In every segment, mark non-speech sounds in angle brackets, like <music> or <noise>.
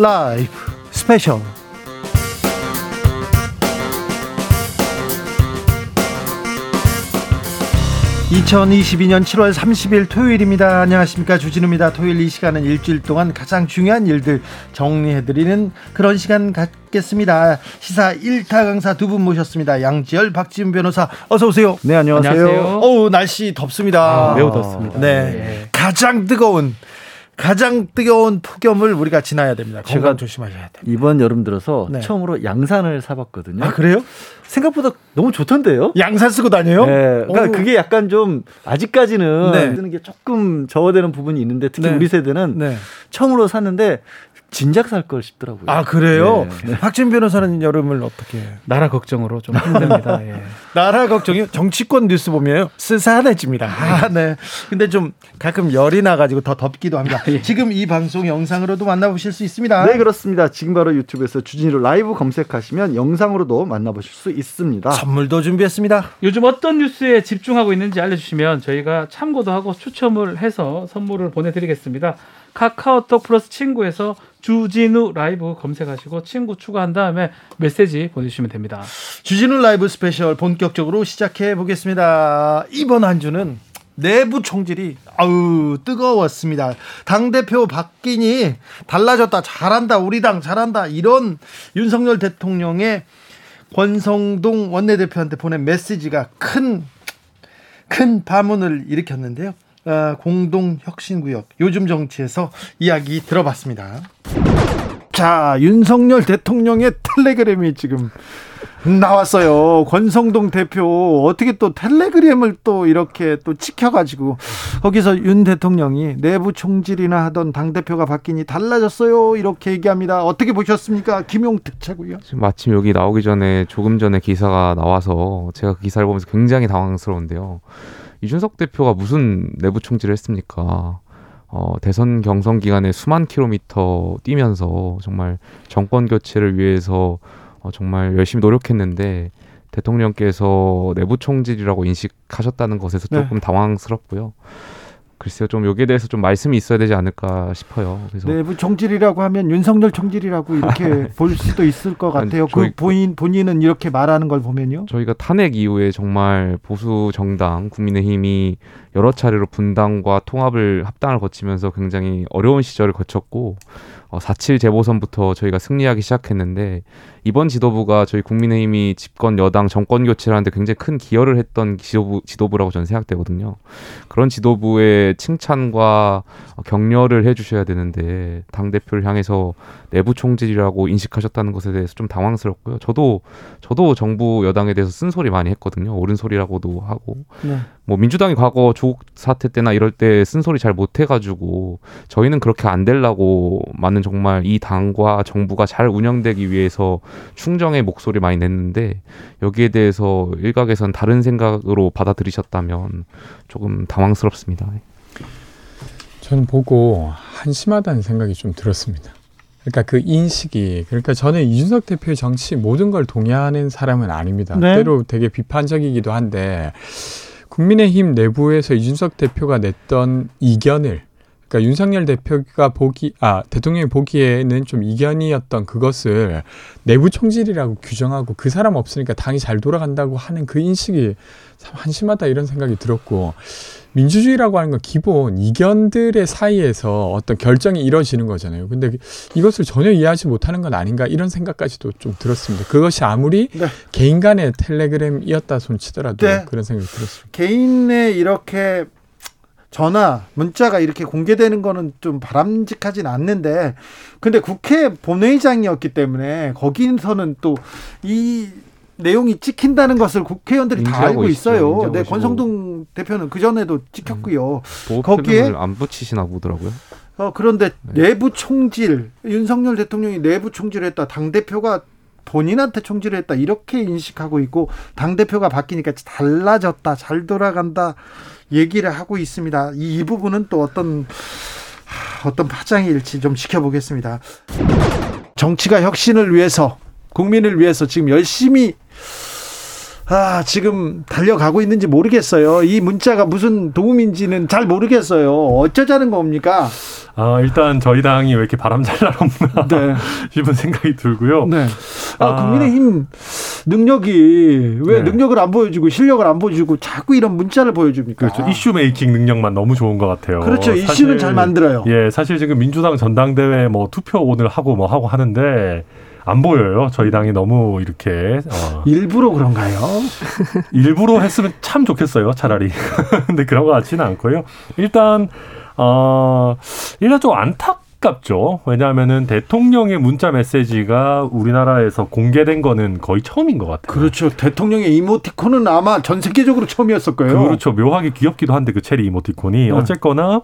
라이브 스페셜 2022년 7월 30일 토요일입니다. 안녕하십니까. 주진우입니다. 토요일 이 시간은 일주일 동안 가장 중요한 일들 정리해드리는 그런 시간 갖겠습니다. 시사 1타 강사 두 분 모셨습니다. 양지열, 박지훈 변호사 어서 오세요. 네, 안녕하세요. 안녕하세요. 어우, 날씨 덥습니다. 아, 매우 덥습니다. 네. 네. 가장 뜨거운 가장 뜨거운 폭염을 우리가 지나야 됩니다. 건강 조심하셔야 돼요. 이번 여름 들어서 네. 처음으로 양산을 사봤거든요. 아 그래요? 생각보다 너무 좋던데요? 양산 쓰고 다녀요? 네. 그러니까 오. 그게 약간 좀 아직까지는 네. 쓰는 게 조금 저어되는 부분이 있는데 특히 네. 우리 세대는 네. 처음으로 샀는데 진작 살 걸 싶더라고요. 아 그래요? 네. 네. <laughs> 박진 변호사는 여름을 어떻게? 나라 걱정으로 좀 힘듭니다. <laughs> 예. 나라 걱정이 정치권 뉴스 보면 쓰사해집니다. 아, 네. 근데 좀 가끔 열이 나가지고 더 덥기도 합니다. 예. 지금 이 방송 영상으로도 만나보실 수 있습니다. 네 그렇습니다. 지금 바로 유튜브에서 주진우 라이브 검색하시면 영상으로도 만나보실 수 있습니다. 선물도 준비했습니다. 요즘 어떤 뉴스에 집중하고 있는지 알려주시면 저희가 참고도 하고 추첨을 해서 선물을 보내드리겠습니다. 카카오톡 플러스 친구에서 주진우 라이브 검색하시고 친구 추가한 다음에 메시지 보내주시면 됩니다. 주진우 라이브 스페셜 본격적으로 시작해 보겠습니다. 이번 한 주는 내부 총질이 아우 뜨거웠습니다. 당 대표 바뀌니 달라졌다 잘한다 우리 당 잘한다 이런 윤석열 대통령의 권성동 원내대표한테 보낸 메시지가 큰큰 파문을 일으켰는데요. 어, 공동 혁신구역 요즘 정치에서 이야기 들어봤습니다. 자 윤석열 대통령의 텔레그램이 지금 나왔어요. 권성동 대표 어떻게 또 텔레그램을 또 이렇게 또 지켜가지고 거기서 윤 대통령이 내부 총질이나 하던 당 대표가 바뀌니 달라졌어요. 이렇게 얘기합니다. 어떻게 보셨습니까, 김용택 차고요. 지금 마침 여기 나오기 전에 조금 전에 기사가 나와서 제가 그 기사를 보면서 굉장히 당황스러운데요. 이준석 대표가 무슨 내부 총질을 했습니까? 어, 대선 경선 기간에 수만 킬로미터 뛰면서 정말 정권 교체를 위해서 어, 정말 열심히 노력했는데 대통령께서 내부 총질이라고 인식하셨다는 것에서 네. 조금 네. 당황스럽고요. 글쎄요, 좀 여기에 대해서 좀 말씀이 있어야 되지 않을까 싶어요. 그래서 내부 총질이라고 하면 윤석열 총질이라고 이렇게 <laughs> 볼 수도 있을 것 같아요. 아니, 그 본인 본인은 이렇게 말하는 걸 보면요. 저희가 탄핵 이후에 정말 보수 정당 국민의힘이 여러 차례로 분당과 통합을 합당을 거치면서 굉장히 어려운 시절을 거쳤고 어, 4.7 재보선부터 저희가 승리하기 시작했는데 이번 지도부가 저희 국민의힘이 집권 여당 정권 교체를 하는데 굉장히 큰 기여를 했던 지도부, 지도부라고 저는 생각되거든요. 그런 지도부의 칭찬과 격려를 해주셔야 되는데 당 대표를 향해서 내부 총질이라고 인식하셨다는 것에 대해서 좀 당황스럽고요. 저도 저도 정부 여당에 대해서 쓴소리 많이 했거든요. 옳은 소리라고도 하고 네. 뭐 민주당이 과거 조국 사태 때나 이럴 때 쓴소리 잘 못해가지고 저희는 그렇게 안 되려고 많은 정말 이 당과 정부가 잘 운영되기 위해서 충정의 목소리 많이 냈는데 여기에 대해서 일각에선 다른 생각으로 받아들이셨다면 조금 당황스럽습니다. 저는 보고 한심하다는 생각이 좀 들었습니다. 그러니까 그 인식이 그러니까 저는 이준석 대표의 정치 모든 걸 동의하는 사람은 아닙니다. 네. 때로 되게 비판적이기도 한데 국민의힘 내부에서 이준석 대표가 냈던 이견을 그러니까 윤석열 대표가 보기 아 대통령이 보기에는 좀 이견이었던 그것을 내부 총질이라고 규정하고 그 사람 없으니까 당이 잘 돌아간다고 하는 그 인식이 참 한심하다 이런 생각이 들었고 민주주의라고 하는 건 기본 이견들의 사이에서 어떤 결정이 이루어지는 거잖아요. 근데 이것을 전혀 이해하지 못하는 건 아닌가 이런 생각까지도 좀 들었습니다. 그것이 아무리 네. 개인 간의 텔레그램이었다 손치더라도 네. 그런 생각이 들었습니다. 개인의 이렇게 전화, 문자가 이렇게 공개되는 거는 좀 바람직하진 않는데, 근데 국회 본회의장이었기 때문에 거기서는 또 이 내용이 찍힌다는 것을 국회의원들이 다 알고 있어요. 네, 권성동 대표는 그 전에도 찍혔고요. 음, 거기에 안 붙이시나 보더라고요. 어, 그런데 네. 내부 총질, 윤석열 대통령이 내부 총질했다. 당 대표가 본인한테 총질했다 이렇게 인식하고 있고 당 대표가 바뀌니까 달라졌다, 잘 돌아간다. 얘기를 하고 있습니다. 이, 이 부분은 또 어떤 어떤 파장일지 좀 지켜보겠습니다. 정치가 혁신을 위해서 국민을 위해서 지금 열심히 아, 지금 달려가고 있는지 모르겠어요. 이 문자가 무슨 도움인지는 잘 모르겠어요. 어쩌자는 겁니까? 아, 일단 저희 당이 왜 이렇게 바람 잘 날없나 <laughs> 네. <laughs> 싶은 생각이 들고요. 네. 아, 아, 국민의힘 능력이 왜 네. 능력을 안 보여주고 실력을 안 보여주고 자꾸 이런 문자를 보여줍니까? 그렇죠. 이슈 메이킹 능력만 너무 좋은 것 같아요. 그렇죠. 사실, 이슈는 잘 만들어요. 예, 사실 지금 민주당 전당대회 뭐 투표 오늘 하고 뭐 하고 하는데 안 보여요. 저희 당이 너무 이렇게 어. 일부러 그런가요? <laughs> 일부러 했으면 참 좋겠어요. 차라리. <laughs> 근데 그런 것 같지는 않고요. 일단 어 일단 좀 안타 깝죠. 왜냐하면은 대통령의 문자 메시지가 우리나라에서 공개된 거는 거의 처음인 것 같아요. 그렇죠. 대통령의 이모티콘은 아마 전 세계적으로 처음이었을 거예요. 그렇죠. 묘하게 귀엽기도 한데 그 체리 이모티콘이 네. 어쨌거나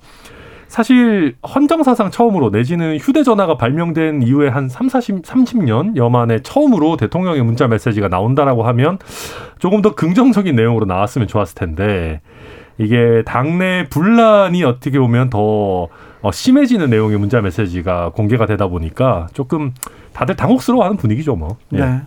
사실 헌정사상 처음으로 내지는 휴대전화가 발명된 이후에 한 3, 40, 30년여 만에 처음으로 대통령의 문자 메시지가 나온다라고 하면 조금 더 긍정적인 내용으로 나왔으면 좋았을 텐데 이게 당내 분란이 어떻게 보면 더 어, 심해지는 내용의 문자 메시지가 공개가 되다 보니까 조금 다들 당혹스러워하는 분위기죠, 뭐. 예. 네.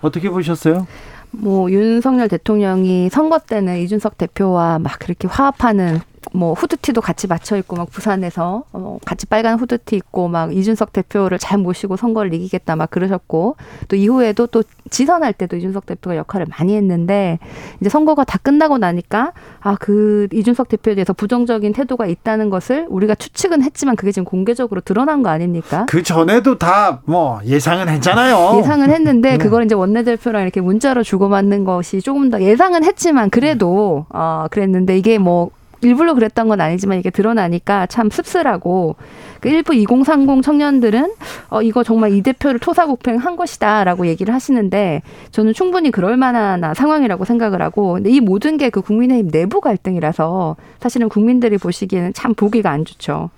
어떻게 보셨어요? 뭐 윤석열 대통령이 선거 때는 이준석 대표와 막 그렇게 화합하는 뭐 후드티도 같이 맞춰 입고 막 부산에서 어 같이 빨간 후드티 입고 막 이준석 대표를 잘 모시고 선거를 이기겠다 막 그러셨고 또 이후에도 또 지선할 때도 이준석 대표가 역할을 많이 했는데 이제 선거가 다 끝나고 나니까 아 그 이준석 대표에 대해서 부정적인 태도가 있다는 것을 우리가 추측은 했지만 그게 지금 공개적으로 드러난 거 아닙니까? 그 전에도 다 뭐 예상은 했잖아요. <laughs> 예상은 했는데 네. 그걸 이제 원내대표랑 이렇게 문자로 주고받는 것이 조금 더 예상은 했지만 그래도 어 그랬는데 이게 뭐 일부러 그랬던 건 아니지만 이게 드러나니까 참 씁쓸하고 그 일부 2030 청년들은 어 이거 정말 이 대표를 토사구팽한 것이다라고 얘기를 하시는데 저는 충분히 그럴 만한 상황이라고 생각을 하고 근데 이 모든 게 그 국민의힘 내부 갈등이라서 사실은 국민들이 보시기에는 참 보기가 안 좋죠.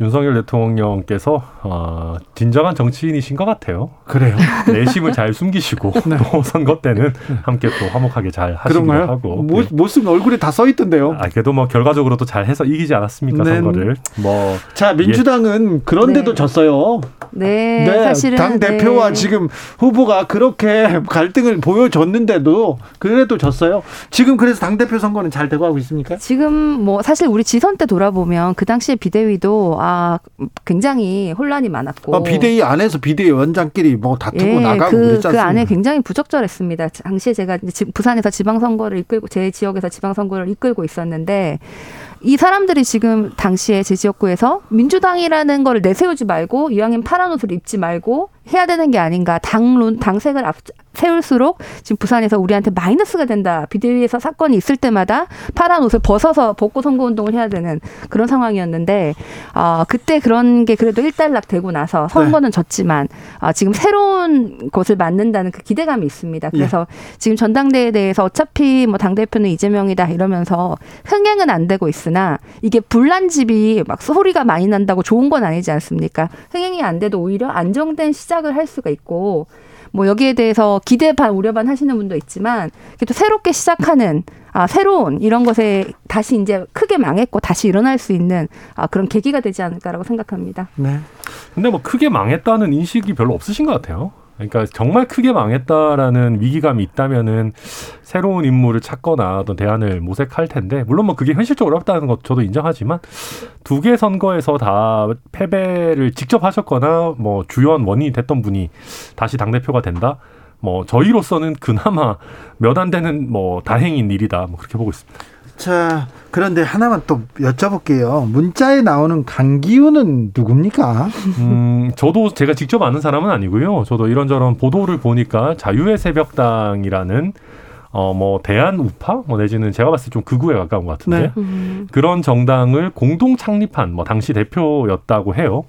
윤석열 대통령께서 어, 진정한 정치인이신 것 같아요. 그래요. <laughs> 내심을 잘 숨기시고 <laughs> 네. 또 선거 때는 함께 또 화목하게 잘 하시기도 하고. 모, 네. 모습 얼굴에 다 써 있던데요. 아 그래도 뭐 결과적으로 또 잘 해서 이기지 않았습니까 네. 선거를. 뭐. 자 민주당은 예. 그런데도 네. 졌어요. 네, 네, 사실은 당 대표와 네. 지금 후보가 그렇게 갈등을 보여줬는데도 그래도 졌어요. 지금 그래서 당 대표 선거는 잘 되고 하고 있습니까? 지금 뭐 사실 우리 지선 때 돌아보면 그 당시에 비대위도 아 굉장히 혼란이 많았고 아, 비대위 안에서 비대위 원장끼리 뭐 다투고 예, 나가고 그, 그랬지 그 안에 굉장히 부적절했습니다. 당시에 제가 부산에서 지방선거를 이끌고 제 지역에서 지방선거를 이끌고 있었는데 이 사람들이 지금 당시에 제 지역구에서 민주당이라는 걸 내세우지 말고 이왕이면 파란 옷을 입지 말고 해야 되는 게 아닌가 당론 당색을 앞, 세울수록 지금 부산에서 우리한테 마이너스가 된다. 비대위에서 사건이 있을 때마다 파란 옷을 벗어서 벗고 선거 운동을 해야 되는 그런 상황이었는데 어, 그때 그런 게 그래도 일단락 되고 나서 선거는 네. 졌지만 어, 지금 새로운 것을 만든다는 그 기대감이 있습니다. 그래서 네. 지금 전당대회에 대해서 어차피 뭐 당 대표는 이재명이다 이러면서 흥행은 안 되고 있으나 이게 불난 집이 막 소리가 많이 난다고 좋은 건 아니지 않습니까? 흥행이 안 돼도 오히려 안정된 시 작을 할 수가 있고 뭐 여기에 대해서 기대 반 우려 반 하시는 분도 있지만 또 새롭게 시작하는 아 새로운 이런 것에 다시 이제 크게 망했고 다시 일어날 수 있는 아 그런 계기가 되지 않을까라고 생각합니다. 네. 근데 뭐 크게 망했다는 인식이 별로 없으신 것 같아요. 그러니까 정말 크게 망했다라는 위기감이 있다면은 새로운 인물을 찾거나 어떤 대안을 모색할 텐데 물론 뭐 그게 현실적으로 어렵다는 것 저도 인정하지만 두 개 선거에서 다 패배를 직접 하셨거나 뭐 주요한 원인이 됐던 분이 다시 당 대표가 된다. 뭐 저희로서는 그나마 몇 안 되는 뭐 다행인 일이다. 뭐 그렇게 보고 있습니다. 자, 그런데 하나만 또 여쭤볼게요. 문자에 나오는 강기훈은 누굽니까? 음, 저도 제가 직접 아는 사람은 아니고요. 저도 이런저런 보도를 보니까 자유의 새벽당이라는 어, 뭐, 대한 우파? 뭐, 내지는 제가 봤을 때 좀 극우에 가까운 것 같은데. 네. 음. 그런 정당을 공동 창립한, 뭐, 당시 대표였다고 해요.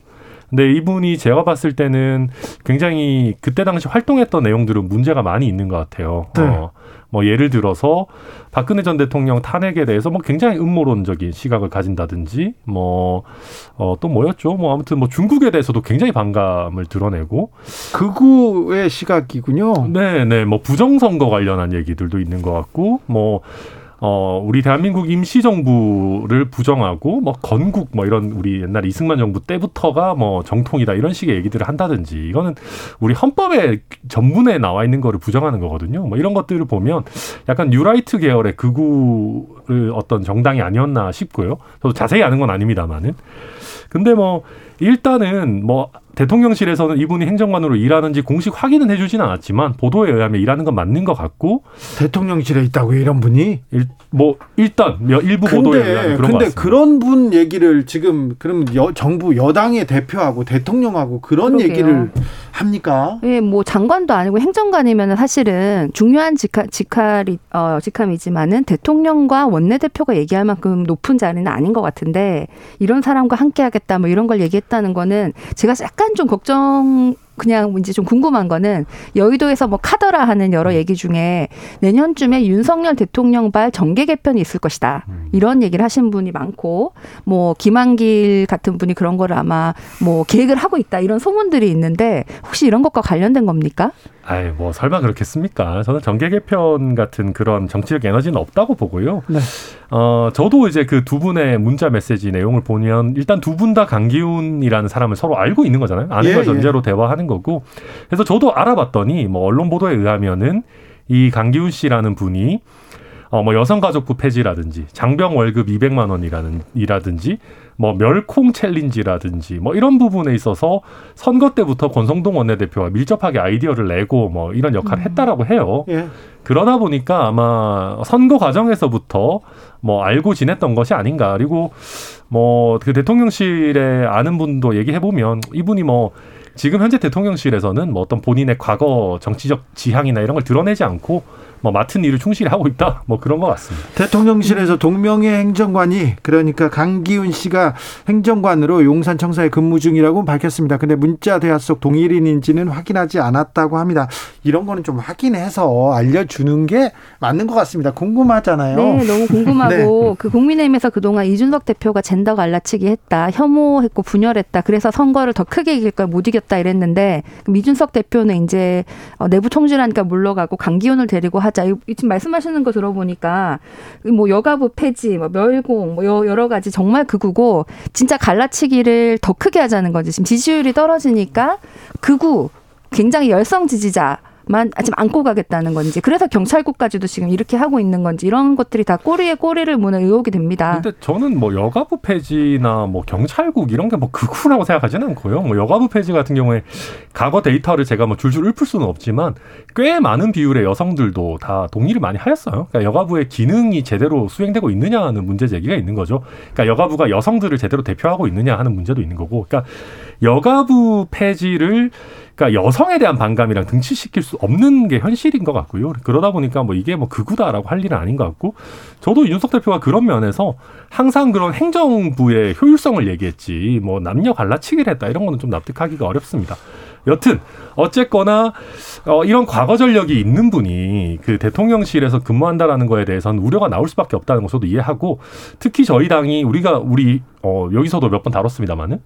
근데 이분이 제가 봤을 때는 굉장히 그때 당시 활동했던 내용들은 문제가 많이 있는 것 같아요. 네. 어, 뭐 예를 들어서 박근혜 전 대통령 탄핵에 대해서 뭐 굉장히 음모론적인 시각을 가진다든지 뭐 어 또 뭐였죠? 뭐 아무튼 뭐 중국에 대해서도 굉장히 반감을 드러내고 극우의 시각이군요. 네, 네. 뭐 부정 선거 관련한 얘기들도 있는 것 같고 뭐 어, 우리 대한민국 임시정부를 부정하고, 뭐, 건국, 뭐, 이런 우리 옛날 이승만 정부 때부터가 뭐, 정통이다, 이런 식의 얘기들을 한다든지, 이거는 우리 헌법에 전문에 나와 있는 거를 부정하는 거거든요. 뭐, 이런 것들을 보면 약간 뉴라이트 계열의 극우를 어떤 정당이 아니었나 싶고요. 저도 자세히 아는 건 아닙니다만은. 근데 뭐, 일단은 뭐 대통령실에서는 이분이 행정관으로 일하는지 공식 확인은 해주진 않았지만 보도에 의하면 일하는 건 맞는 것 같고 대통령실에 있다고 이런 분이 일, 뭐 일단 일부 근데, 보도에 의하면 그런 근데 그런 분 얘기를 지금 그러면 여, 정부 여당의 대표하고 대통령하고 그런 그러게요. 얘기를 합니까? 예, 뭐 장관도 아니고 행정관이면 사실은 중요한 직하, 직할이 어, 직함이지만은 대통령과 원내 대표가 얘기할 만큼 높은 자리는 아닌 것 같은데 이런 사람과 함께하겠다 뭐 이런 걸 얘기했 다는 거는 제가 약간 좀 걱정 그냥 이제 좀 궁금한 거는 여의도에서 뭐 카더라 하는 여러 얘기 중에 내년쯤에 윤석열 대통령발 정계 개편이 있을 것이다. 음. 이런 얘기를 하신 분이 많고 뭐 김한길 같은 분이 그런 거를 아마 뭐 계획을 하고 있다. 이런 소문들이 있는데 혹시 이런 것과 관련된 겁니까? 아이 뭐 설마 그렇겠습니까? 저는 정계 개편 같은 그런 정치적 에너지는 없다고 보고요. 네. 어 저도 이제 그 두 분의 문자 메시지 내용을 보면 일단 두 분 다 강기훈이라는 사람을 서로 알고 있는 거잖아요. 아는 예, 걸 전제로 예. 대화하는 거고. 그래서 저도 알아봤더니 뭐 언론 보도에 의하면은 이 강기훈 씨라는 분이 어, 뭐 여성가족부 폐지라든지 장병 월급 200만 원이라는 이라든지 뭐 멸콩 챌린지라든지 뭐 이런 부분에 있어서 선거 때부터 권성동 원내대표와 밀접하게 아이디어를 내고 뭐 이런 역할을 음. 했다라고 해요. 예. 그러다 보니까 아마 선거 과정에서부터 뭐 알고 지냈던 것이 아닌가. 그리고 뭐 그 대통령실에 아는 분도 얘기해 보면 이분이 뭐 지금 현재 대통령실에서는 뭐 어떤 본인의 과거 정치적 지향이나 이런 걸 드러내지 않고 뭐 맡은 일을 충실히 하고 있다. 뭐 그런 것 같습니다. 대통령실에서 동명의 행정관이 그러니까 강기훈 씨가 행정관으로 용산 청사에 근무 중이라고 밝혔습니다. 근데 문자 대화 속 동일인인지는 확인하지 않았다고 합니다. 이런 거는 좀 확인해서 알려주는 게 맞는 것 같습니다. 궁금하잖아요. 네, 너무 궁금하고 <laughs> 네. 그 국민의힘에서 그동안 이준석 대표가 젠더 갈라치기 했다, 혐오했고 분열했다. 그래서 선거를 더 크게 이길 걸 못 이겼다 이랬는데 이준석 대표는 이제 어, 내부 총질하니까 물러가고 강기훈을 데리고 하 하자. 지금 말씀하시는 거 들어보니까 뭐 여가부 폐지, 뭐 멸공, 뭐 여러 가지 정말 극우고 진짜 갈라치기를 더 크게 하자는 거지. 지금 지지율이 떨어지니까 극우 굉장히 열성 지지자 만 지금 안고 가겠다는 건지 그래서 경찰국까지도 지금 이렇게 하고 있는 건지 이런 것들이 다 꼬리에 꼬리를 무는 의혹이 됩니다. 근데 저는 뭐 여가부 폐지나 뭐 경찰국 이런 게 뭐 극우라고 생각하지는 않고요. 뭐 여가부 폐지 같은 경우에 과거 데이터를 제가 뭐 줄줄 읊을 수는 없지만 꽤 많은 비율의 여성들도 다 동의를 많이 하였어요. 그러니까 여가부의 기능이 제대로 수행되고 있느냐 하는 문제 제기가 있는 거죠. 그러니까 여가부가 여성들을 제대로 대표하고 있느냐 하는 문제도 있는 거고. 그러니까 여가부 폐지를 그러니까 여성에 대한 반감이랑 등치시킬 수 없는 게 현실인 것 같고요. 그러다 보니까 뭐 이게 뭐 극우다라고 할 일은 아닌 것 같고 저도 윤석 대표가 그런 면에서 항상 그런 행정부의 효율성을 얘기했지 뭐 남녀 갈라치기를 했다 이런 거는 좀 납득하기가 어렵습니다. 여튼 어쨌거나 어, 이런 과거 전력이 있는 분이 그 대통령실에서 근무한다라는 거에 대해서는 우려가 나올 수밖에 없다는 것도 이해하고 특히 저희 당이 우리가 우리 어, 여기서도 몇 번 다뤘습니다마는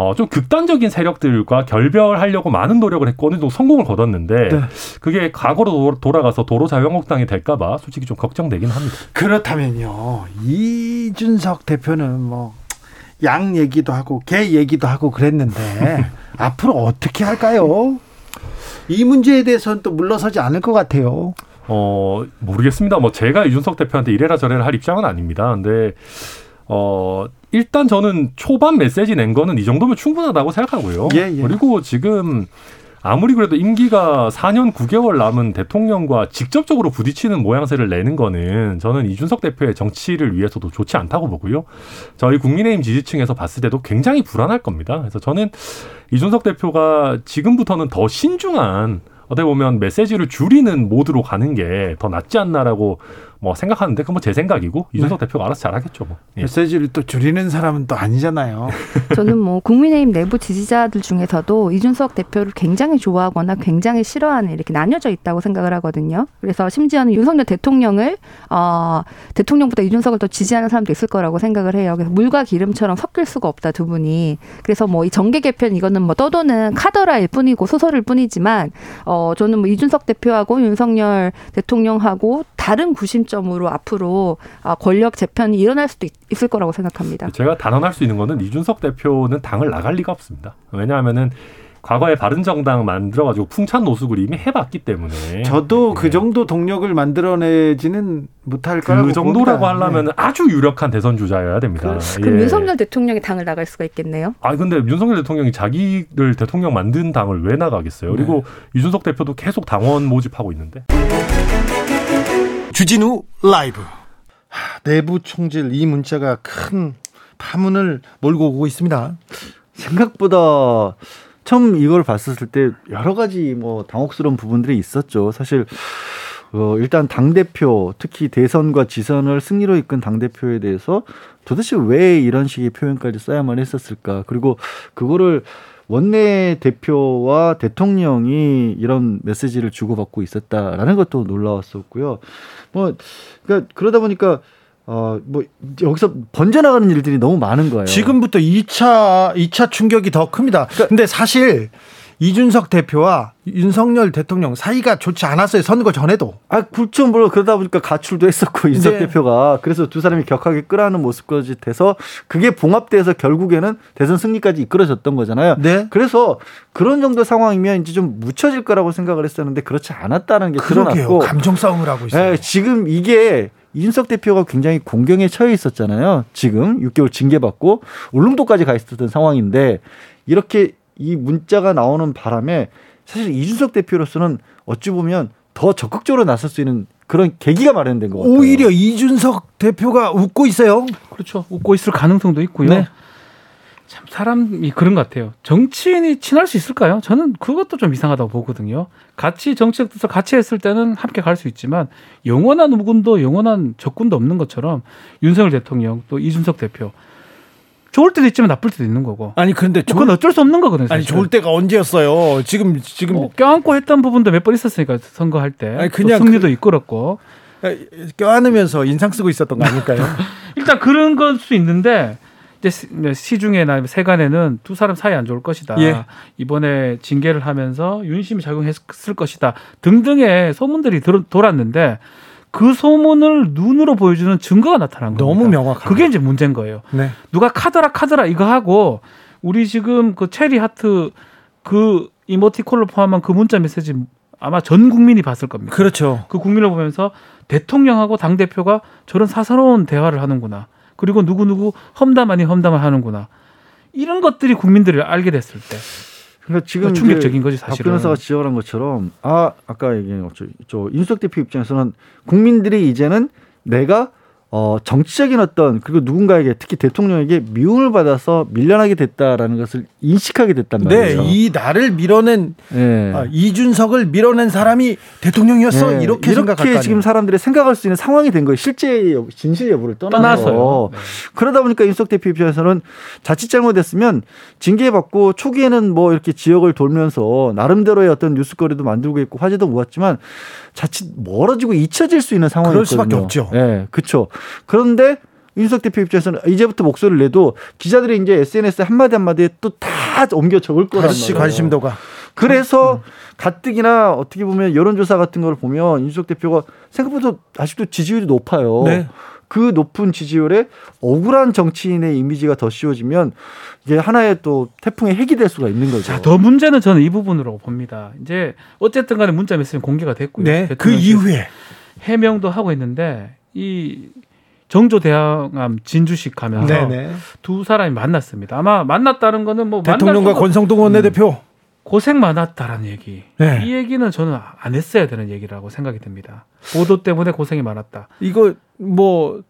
어, 좀 극단적인 세력들과 결별하려고 많은 노력을 했고 어느 정도 성공을 거뒀는데 네. 그게 과거로 돌아가서 도로 자유한국당이 될까봐 솔직히 좀 걱정되긴 합니다. 그렇다면요 이준석 대표는 뭐 양 얘기도 하고 개 얘기도 하고 그랬는데 <laughs> 앞으로 어떻게 할까요? 이 문제에 대해서는 또 물러서지 않을 것 같아요. 어 모르겠습니다. 뭐 제가 이준석 대표한테 이래라 저래라 할 입장은 아닙니다. 근데 어 일단 저는 초반 메시지 낸 거는 이 정도면 충분하다고 생각하고요. 예, 예. 그리고 지금 아무리 그래도 임기가 4년 9개월 남은 대통령과 직접적으로 부딪히는 모양새를 내는 거는 저는 이준석 대표의 정치를 위해서도 좋지 않다고 보고요. 저희 국민의힘 지지층에서 봤을 때도 굉장히 불안할 겁니다. 그래서 저는 이준석 대표가 지금부터는 더 신중한 어떻게 보면 메시지를 줄이는 모드로 가는 게 더 낫지 않나라고 뭐 생각하는데 그건 뭐 제 생각이고 이준석 네. 대표가 알아서 잘하겠죠. 뭐. 예. 메시지를 또 줄이는 사람은 또 아니잖아요. <laughs> 저는 뭐 국민의힘 내부 지지자들 중에서도 이준석 대표를 굉장히 좋아하거나 굉장히 싫어하는 이렇게 나뉘어져 있다고 생각을 하거든요. 그래서 심지어는 윤석열 대통령을 어, 대통령보다 이준석을 더 지지하는 사람도 있을 거라고 생각을 해요. 그래서 물과 기름처럼 섞일 수가 없다 두 분이. 그래서 뭐 이 정계 개편 이거는 뭐 떠도는 카더라일 뿐이고 소설일 뿐이지만 어 저는 뭐 이준석 대표하고 윤석열 대통령하고 다 다른 구심 점으로 앞으로 아, 권력 재편이 일어날 수도 있, 을 거라고 생각합니다. 제가 단언할 수 있는 거는 이준석 대표는 당을 나갈 리가 없습니다. 왜냐하면은 과거에 바른정당 만들어가지고 풍찬 노숙을 이미 해봤기 때문에 저도 네. 그 정도 동력을 만들어내지는 못할 거라고 그 정도라고 봅니다. 하려면 네. 아주 유력한 대선 주자여야 됩니다. 그, 그럼 예. 윤석열 대통령이 당을 나갈 수가 있겠네요. 아 근데 윤석열 대통령이 자기를 대통령 만든 당을 왜 나가겠어요? 그리고 네. 이준석 대표도 계속 당원 모집하고 있는데. 주진우 라이브 내부 총질 이 문자가 큰 파문을 몰고 오고 있습니다. 생각보다 처음 이걸 봤었을 때 여러 가지 뭐 당혹스러운 부분들이 있었죠. 사실 어, 일단 당 대표 특히 대선과 지선을 승리로 이끈 당 대표에 대해서 도대체 왜 이런 식의 표현까지 써야만 했었을까? 그리고 그거를 원내 대표와 대통령이 이런 메시지를 주고받고 있었다라는 것도 놀라웠었고요. 뭐 그러니까 그러다 보니까 어, 뭐, 여기서 번져나가는 일들이 너무 많은 거예요. 지금부터 2차, 2차 충격이 더 큽니다. 그러니까 근데 사실 이준석 대표와 윤석열 대통령 사이가 좋지 않았어요. 선거 전에도. 아, 그렇죠. 뭐 그러다 보니까 가출도 했었고 이준석 네. 대표가 그래서 두 사람이 격하게 끌어안는 모습까지 돼서 그게 봉합돼서 결국에는 대선 승리까지 이끌어졌던 거잖아요. 네. 그래서 그런 정도 상황이면 이제 좀 묻혀질 거라고 생각을 했었는데 그렇지 않았다는 게 그러게요. 드러났고 감정 싸움을 하고 있어요. 네, 지금 이게 이준석 대표가 굉장히 공경에 처해 있었잖아요. 지금 6개월 징계받고 울릉도까지 가 있었던 상황인데 이렇게 이 문자가 나오는 바람에 사실 이준석 대표로서는 어찌 보면 더 적극적으로 나설 수 있는 그런 계기가 마련된 것 같아요. 오히려 이준석 대표가 웃고 있어요. 그렇죠. 웃고 있을 가능성도 있고요. 네. 참 사람이 그런 것 같아요. 정치인이 친할 수 있을까요? 저는 그것도 좀 이상하다고 보거든요. 같이 정치적 뜻을 같이 했을 때는 함께 갈 수 있지만 영원한 우군도 영원한 적군도 없는 것처럼 윤석열 대통령 또 이준석 대표 좋을 때도 있지만 나쁠 때도 있는 거고. 아니 근데 뭐 그건 어쩔 수 없는 거거든요. 사실. 아니 좋을 때가 언제였어요? 지금 지금 뭐 껴안고 했던 부분도 몇 번 있었으니까 선거할 때. 아니 그냥 승리도 그, 이끌었고. 껴안으면서 인상 쓰고 있었던 거 아닐까요? <laughs> 일단 그런 걸 수 있는데 이제 시중에나 세간에는 두 사람 사이 안 좋을 것이다. 예. 이번에 징계를 하면서 윤심이 작용했을 것이다. 등등의 소문들이 돌았는데 그 소문을 눈으로 보여주는 증거가 나타난 거예요. 너무 명확하 그게 이제 문제인 거예요. 네. 누가 카더라 카더라 이거 하고 우리 지금 그 체리 하트 그 이모티콘을 포함한 그 문자 메시지 아마 전 국민이 봤을 겁니다. 그렇죠. 그 국민을 보면서 대통령하고 당 대표가 저런 사사로운 대화를 하는구나. 그리고 누구 누구 험담 아닌 험담을 하는구나. 이런 것들이 국민들이 알게 됐을 때 그러니까 지금 충격적인 거지 사실은. 박 변호사가 지적한 것처럼 아 아까 얘기한 것처럼 저 인수석 대표 입장에서는 국민들이 이제는 내가 어, 정치적인 어떤 그리고 누군가에게 특히 대통령에게 미움을 받아서 밀려나게 됐다라는 것을 인식하게 됐단 네, 말이죠. 네, 이 나를 밀어낸 네. 아, 이준석을 밀어낸 사람이 대통령이었어 네, 이렇게 이렇게 지금 사람들이 생각할 수 있는 상황이 된 거예요. 실제 진실 여부를 떠나서 네. 그러다 보니까 윤석 대표 입장에서는 자칫 잘못했으면 징계받고 초기에는 뭐 이렇게 지역을 돌면서 나름대로의 어떤 뉴스거리도 만들고 있고 화제도 모았지만 자칫 멀어지고 잊혀질 수 있는 상황이 그럴 수밖에 없죠. 예, 네, 그렇죠. 그런데 윤석 대표 입장에서는 이제부터 목소리를 내도 기자들이 이제 SNS에 한마디 한마디에 또 다 옮겨 적을 거란 말이에요. 관심도가. 그래서 음. 가뜩이나 어떻게 보면 여론조사 같은 걸 보면 윤석 대표가 생각보다 아직도 지지율이 높아요. 네. 그 높은 지지율에 억울한 정치인의 이미지가 더 씌워지면 이게 하나의 또 태풍의 핵이 될 수가 있는 거죠. 자, 더 문제는 저는 이 부분으로 봅니다. 이제 어쨌든 간에 문자 메시지 공개가 됐고요. 네, 그 이후에 해명도 하고 있는데 이 정조 대항암 진주식 가면서 네네. 두 사람이 만났습니다. 아마 만났다는 거는 뭐 대통령과 권성동 원내대표 음, 고생 많았다라는 얘기. 네. 이 얘기는 저는 안 했어야 되는 얘기라고 생각이 듭니다. 보도 때문에 고생이 많았다. 이거 뭐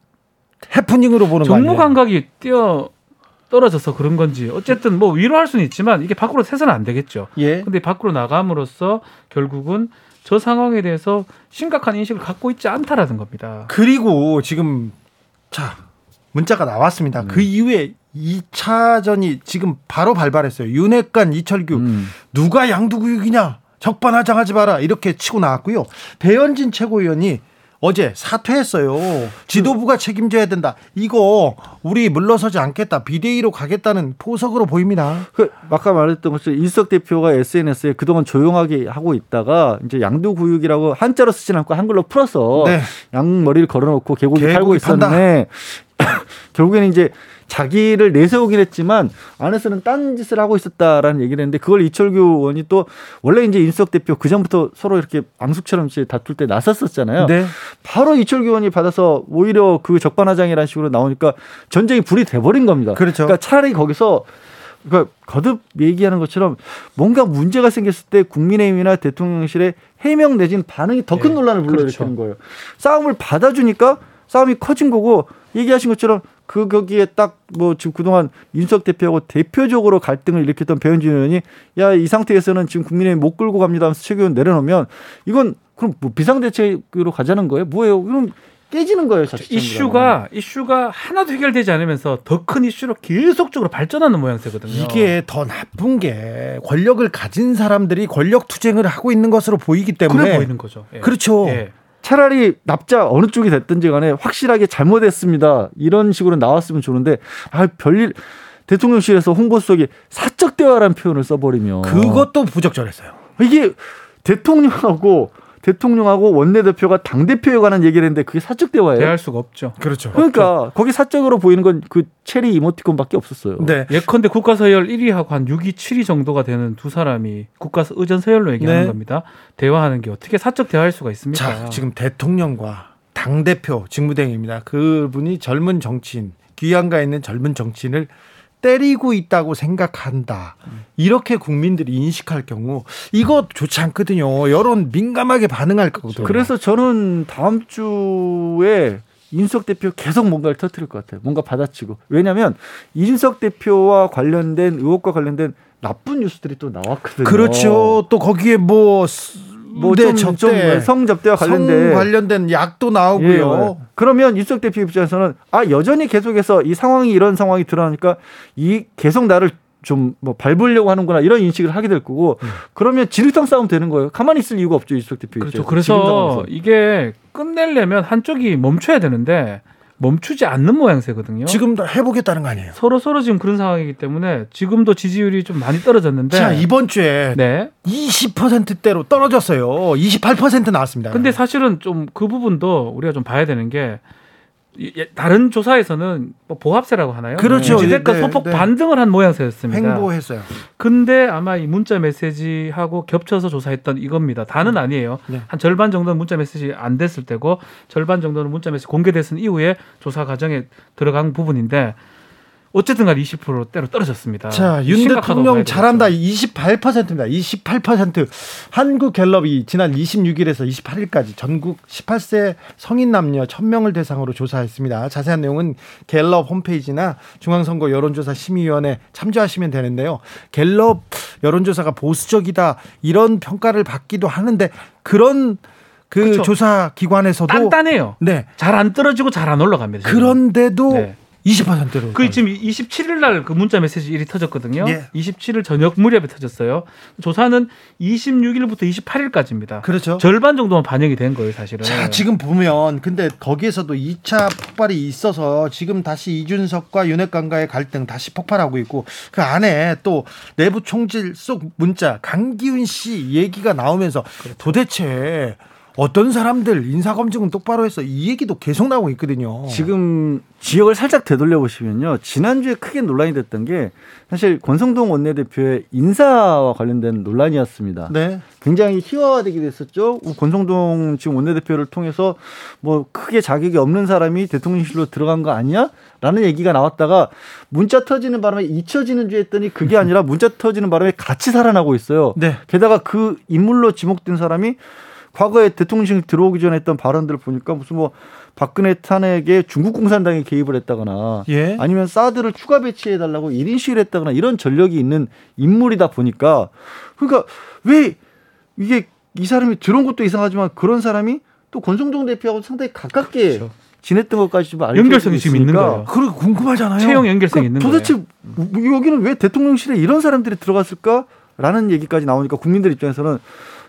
해프닝으로 보는 거 정무 감각이 뛰어 떨어져서 그런 건지 어쨌든 뭐 위로할 수는 있지만 이게 밖으로 새서는 안 되겠죠. 예. 근데 밖으로 나감으로써 결국은 저 상황에 대해서 심각한 인식을 갖고 있지 않다라는 겁니다. 그리고 지금 자 문자가 나왔습니다. 음. 그 이후에 2차전이 지금 바로 발발했어요. 윤핵관 이철규 음. 누가 양두구육이냐 적반하장하지 마라 이렇게 치고 나왔고요. 배현진 최고위원이 어제 사퇴했어요. 지도부가 책임져야 된다. 이거 우리 물러서지 않겠다. 비대위로 가겠다는 포석으로 보입니다. 그 아까 말했던 것처럼 인석 대표가 SNS에 그동안 조용하게 하고 있다가 이제 양두구육이라고 한자로 쓰지 않고 한글로 풀어서 네. 양머리를 걸어놓고 계곡에 살고 있었는데 <coughs> 결국에는 이제 자기를 내세우긴 했지만 안에서는 딴 짓을 하고 있었다라는 얘기를 했는데 그걸 이철규 의원이 또 원래 이제 인석 대표 그 전부터 서로 이렇게 앙숙처럼 다툴 때 나섰었잖아요. 네. 바로 이철규 의원이 받아서 오히려 그 적반하장이라는 식으로 나오니까 전쟁이 불이 돼버린 겁니다. 그렇죠. 그러니까 차라리 거기서 그러니까 거듭 얘기하는 것처럼 뭔가 문제가 생겼을 때 국민의힘이나 대통령실의 해명 내지는 반응이 더큰 네. 논란을 불러일으키는 그렇죠. 거예요. 싸움을 받아주니까 싸움이 커진 거고 얘기하신 것처럼 그 거기에 딱 뭐 지금 그동안 윤석 대표하고 대표적으로 갈등을 일으켰던 배현진 의원이 야 이 상태에서는 지금 국민의힘 못 끌고 갑니다 하면서 최규원 내려놓으면 이건 그럼 뭐 비상대책으로 가자는 거예요? 뭐예요? 그럼 깨지는 거예요. 이슈가 이슈가 하나도 해결되지 않으면서 더 큰 이슈로 계속적으로 발전하는 모양새거든요. 이게 더 나쁜 게 권력을 가진 사람들이 권력 투쟁을 하고 있는 것으로 보이기 때문에 그래 보이는 거죠. 예. 그렇죠. 예. 차라리 납작 어느 쪽이 됐든지 간에 확실하게 잘못했습니다. 이런 식으로 나왔으면 좋은데 아 별일 대통령실에서 홍보수석이 사적 대화라는 표현을 써버리면 그것도 부적절했어요. 이게 대통령하고 대통령하고 원내대표가 당대표에 관한 얘기를 했는데 그게 사적 대화예요. 대할 수가 없죠. 그렇죠. 그러니까 없죠. 거기 사적으로 보이는 건 그 체리 이모티콘밖에 없었어요. 네. 예컨대 국가서열 1위하고 한 6위, 7위 정도가 되는 두 사람이 국가 의전 서열로 얘기하는 네. 겁니다. 대화하는 게 어떻게 사적 대화할 수가 있습니까? 자, 지금 대통령과 당 대표 직무대행입니다. 그분이 젊은 정치인, 귀양가 있는 젊은 정치인을 때리고 있다고 생각한다. 이렇게 국민들이 인식할 경우 이거 좋지 않거든요. 여론 민감하게 반응할 거거든요. 그래서 저는 다음 주에 인석 대표 계속 뭔가를 터뜨릴 것 같아요. 뭔가 받아치고. 왜냐하면 인석 대표와 관련된 의혹과 관련된 나쁜 뉴스들이 또 나왔거든요. 그렇죠. 또 거기에 뭐 뭐좀 네, 접대, 성접대와 관련된 성 관련된 약도 나오고요. 예, 그러면 이석 대표 입장에서는 아 여전히 계속해서 이 상황이 이런 상황이 드러나니까 이 계속 나를 좀 뭐 밟으려고 하는구나 이런 인식을 하게 될 거고 음. 그러면 진흙탕 싸움 되는 거예요. 가만히 있을 이유가 없죠 이석 대표. 그렇죠. 그래서 이게 끝내려면 한쪽이 멈춰야 되는데 멈추지 않는 모양새거든요. 지금도 해보겠다는 거 아니에요? 서로 서로 지금 그런 상황이기 때문에 지금도 지지율이 좀 많이 떨어졌는데. 자 이번 주에 네. 20%대로 떨어졌어요. 28% 나왔습니다. 근데 사실은 좀 그 부분도 우리가 좀 봐야 되는 게 예, 다른 조사에서는 뭐 보합세라고 하나요? 그렇죠. 지대가 네, 소폭 네. 반등을 한 모양새였습니다. 횡보했어요. 근데 아마 이 문자 메시지하고 겹쳐서 조사했던 이겁니다. 다는 음. 아니에요. 네. 한 절반 정도는 문자 메시지 안 됐을 때고 절반 정도는 문자 메시지 공개됐은 이후에 조사 과정에 들어간 부분인데 어쨌든 간 20%대로 떨어졌습니다. 자, 윤 대통령 잘한다. 28%입니다. 28%. 한국 갤럽이 지난 26일에서 28일까지 전국 18세 성인 남녀 1000명을 대상으로 조사했습니다. 자세한 내용은 갤럽 홈페이지나 중앙선거 여론조사 심의위원회 참조하시면 되는데요. 갤럽 여론조사가 보수적이다 이런 평가를 받기도 하는데 그런 그 그렇죠. 조사 기관에서도 단단해요. 네. 잘 안 떨어지고 잘 안 올라갑니다. 그런데도 네. 20%로. 그 지금 27일 날 그 문자 메시지 일이 터졌거든요. 예. 27일 저녁 무렵에 터졌어요. 조사는 26일부터 28일까지입니다. 그렇죠. 절반 정도만 반영이 된 거예요, 사실은. 자, 지금 보면 근데 거기에서도 2차 폭발이 있어서 지금 다시 이준석과 윤핵관과의 갈등 다시 폭발하고 있고 그 안에 또 내부 총질 속 문자 강기훈 씨 얘기가 나오면서 그렇죠. 도대체 어떤 사람들 인사검증은 똑바로 해서 이 얘기도 계속 나오고 있거든요. 지금 지역을 살짝 되돌려 보시면요. 지난주에 크게 논란이 됐던 게 사실 권성동 원내대표의 인사와 관련된 논란이었습니다. 네. 굉장히 희화화되게 됐었죠. 권성동 지금 원내대표를 통해서 뭐 크게 자격이 없는 사람이 대통령실로 들어간 거 아니야? 라는 얘기가 나왔다가 문자 터지는 바람에 잊혀지는 줄 했더니 그게 아니라 문자 터지는 바람에 같이 살아나고 있어요. 네. 게다가 그 인물로 지목된 사람이 과거에 대통령실 들어오기 전에 했던 발언들을 보니까 무슨 뭐 박근혜 탄핵에 중국 공산당이 개입을 했다거나 예? 아니면 사드를 추가 배치해 달라고 1인 시위를 했다거나 이런 전력이 있는 인물이다 보니까 그러니까 왜 이게 이 사람이 들어온 것도 이상하지만 그런 사람이 또 권성동 대표하고 상당히 가깝게 그렇죠. 지냈던 것까지 좀 연결성이 지금 있는 거예요. 그리고 궁금하잖아요. 채용 연결성이 그러니까 있는 도대체 거예요. 여기는 왜 대통령실에 이런 사람들이 들어갔을까? 라는 얘기까지 나오니까 국민들 입장에서는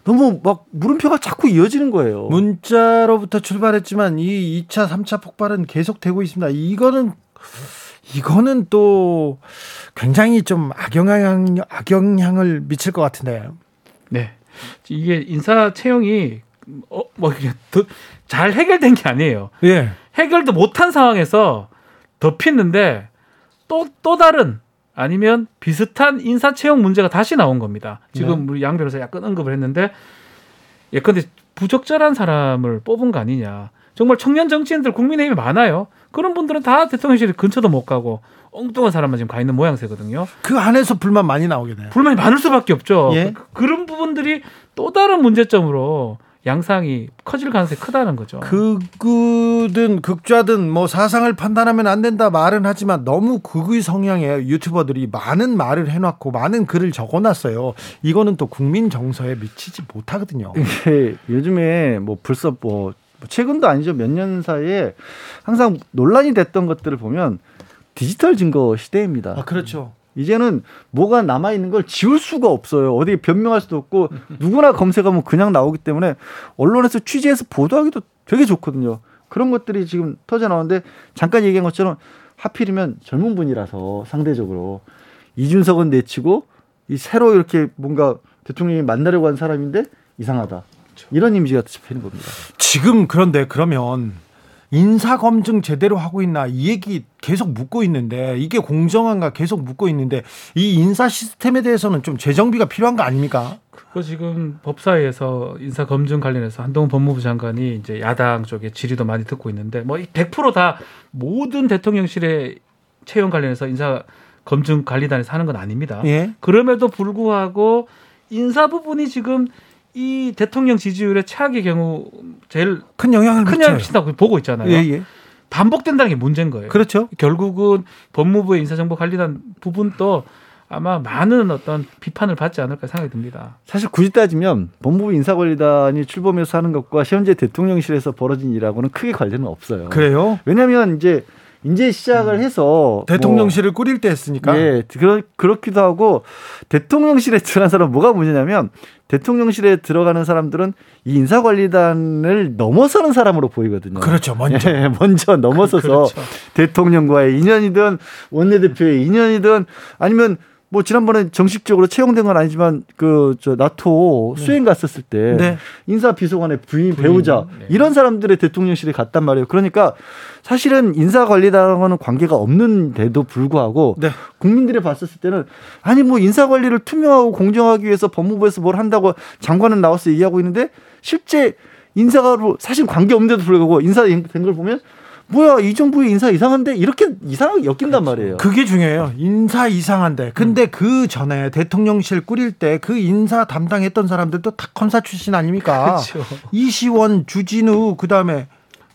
너무 막 물음표가 자꾸 이어지는 거예요. 문자로부터 출발했지만 이 2차, 3차 폭발은 계속되고 있습니다. 이거는 이거는 또 굉장히 좀 악영향 악영향을 미칠 것 같은데요. 네. 이게 인사 채용이 어, 뭐 이게 잘 해결된 게 아니에요. 예. 해결도 못한 상황에서 덮였는데 또 또 다른 아니면 비슷한 인사 채용 문제가 다시 나온 겁니다. 지금 네. 우리 양 변호사 약간 언급을 했는데 예컨대 부적절한 사람을 뽑은 거 아니냐. 정말 청년 정치인들 국민의힘이 많아요. 그런 분들은 다 대통령실 근처도 못 가고 엉뚱한 사람만 지금 가 있는 모양새거든요. 그 안에서 불만 많이 나오게 돼요. 불만이 많을 수밖에 없죠. 예? 그, 그런 부분들이 또 다른 문제점으로 양상이 커질 가능성이 크다는 거죠. 극우든 극좌든 뭐 사상을 판단하면 안 된다 말은 하지만 너무 극의 성향의 유튜버들이 많은 말을 해놨고 많은 글을 적어놨어요. 이거는 또 국민 정서에 미치지 못하거든요. <laughs> 요즘에 뭐 벌써 뭐 최근도 아니죠 몇 년 사이에 항상 논란이 됐던 것들을 보면 디지털 증거 시대입니다. 아 그렇죠. 이제는 뭐가 남아 있는 걸 지울 수가 없어요. 어디 변명할 수도 없고 누구나 검색하면 그냥 나오기 때문에 언론에서 취재해서 보도하기도 되게 좋거든요. 그런 것들이 지금 터져 나오는데 잠깐 얘기한 것처럼 하필이면 젊은 분이라서 상대적으로 이준석은 내치고 이 새로 이렇게 뭔가 대통령이 만나려고 한 사람인데 이상하다. 이런 이미지가 잡히는 겁니다. 지금 그런데 그러면 인사 검증 제대로 하고 있나 이 얘기 계속 묻고 있는데 이게 공정한가 계속 묻고 있는데 이 인사 시스템에 대해서는 좀 재정비가 필요한 거 아닙니까? 그거 지금 법사위에서 인사 검증 관련해서 한동훈 법무부 장관이 이제 야당 쪽에 질의도 많이 듣고 있는데 뭐 100%다 모든 대통령실의 채용 관련해서 인사 검증 관리단에서 하는 건 아닙니다. 예? 그럼에도 불구하고 인사 부분이 지금 이 대통령 지지율의 최악의 경우 제일 큰 영향을 큰 영향을 미친다고 보고 있잖아요. 예, 예. 반복된다는 게 문제인 거예요. 그렇죠. 결국은 법무부의 인사정보관리단 부분도 아마 많은 어떤 비판을 받지 않을까 생각이 듭니다. 사실 굳이 따지면 법무부 인사관리단이 출범해서 하는 것과 현재 대통령실에서 벌어진 일하고는 크게 관련은 없어요. 그래요? 왜냐하면 이제 이제 시작을 음. 해서 대통령실을 뭐, 꾸릴 때 했으니까. 예, 그러, 그렇기도 하고 대통령실에 들어간 사람 뭐가 문제냐면 대통령실에 들어가는 사람들은 이 인사관리단을 넘어서는 사람으로 보이거든요. 그렇죠. 먼저 예, <laughs> 먼저 넘어서서 그렇죠. 대통령과의 인연이든 원내대표의 인연이든 아니면 뭐 지난번에 정식적으로 채용된 건 아니지만 그 저 나토 네. 수행 갔었을 때 네. 인사 비서관의 부인, 부인 배우자 네. 이런 사람들의 대통령실에 갔단 말이에요. 그러니까 사실은 인사 관리단하고는 관계가 없는데도 불구하고 네. 국민들이 봤었을 때는 아니 뭐 인사 관리를 투명하고 공정하기 위해서 법무부에서 뭘 한다고 장관은 나와서 얘기하고 있는데 실제 인사가 사실 관계 없는데도 불구하고 인사된 걸 보면 뭐야 이 정부의 인사 이상한데 이렇게 이상하게 엮인단 그렇죠. 말이에요. 그게 중요해요. 인사 이상한데. 근데 음. 그 전에 대통령실 꾸릴 때 그 인사 담당했던 사람들도 다 검사 출신 아닙니까? <laughs> 그렇죠. 이시원, 주진우 그다음에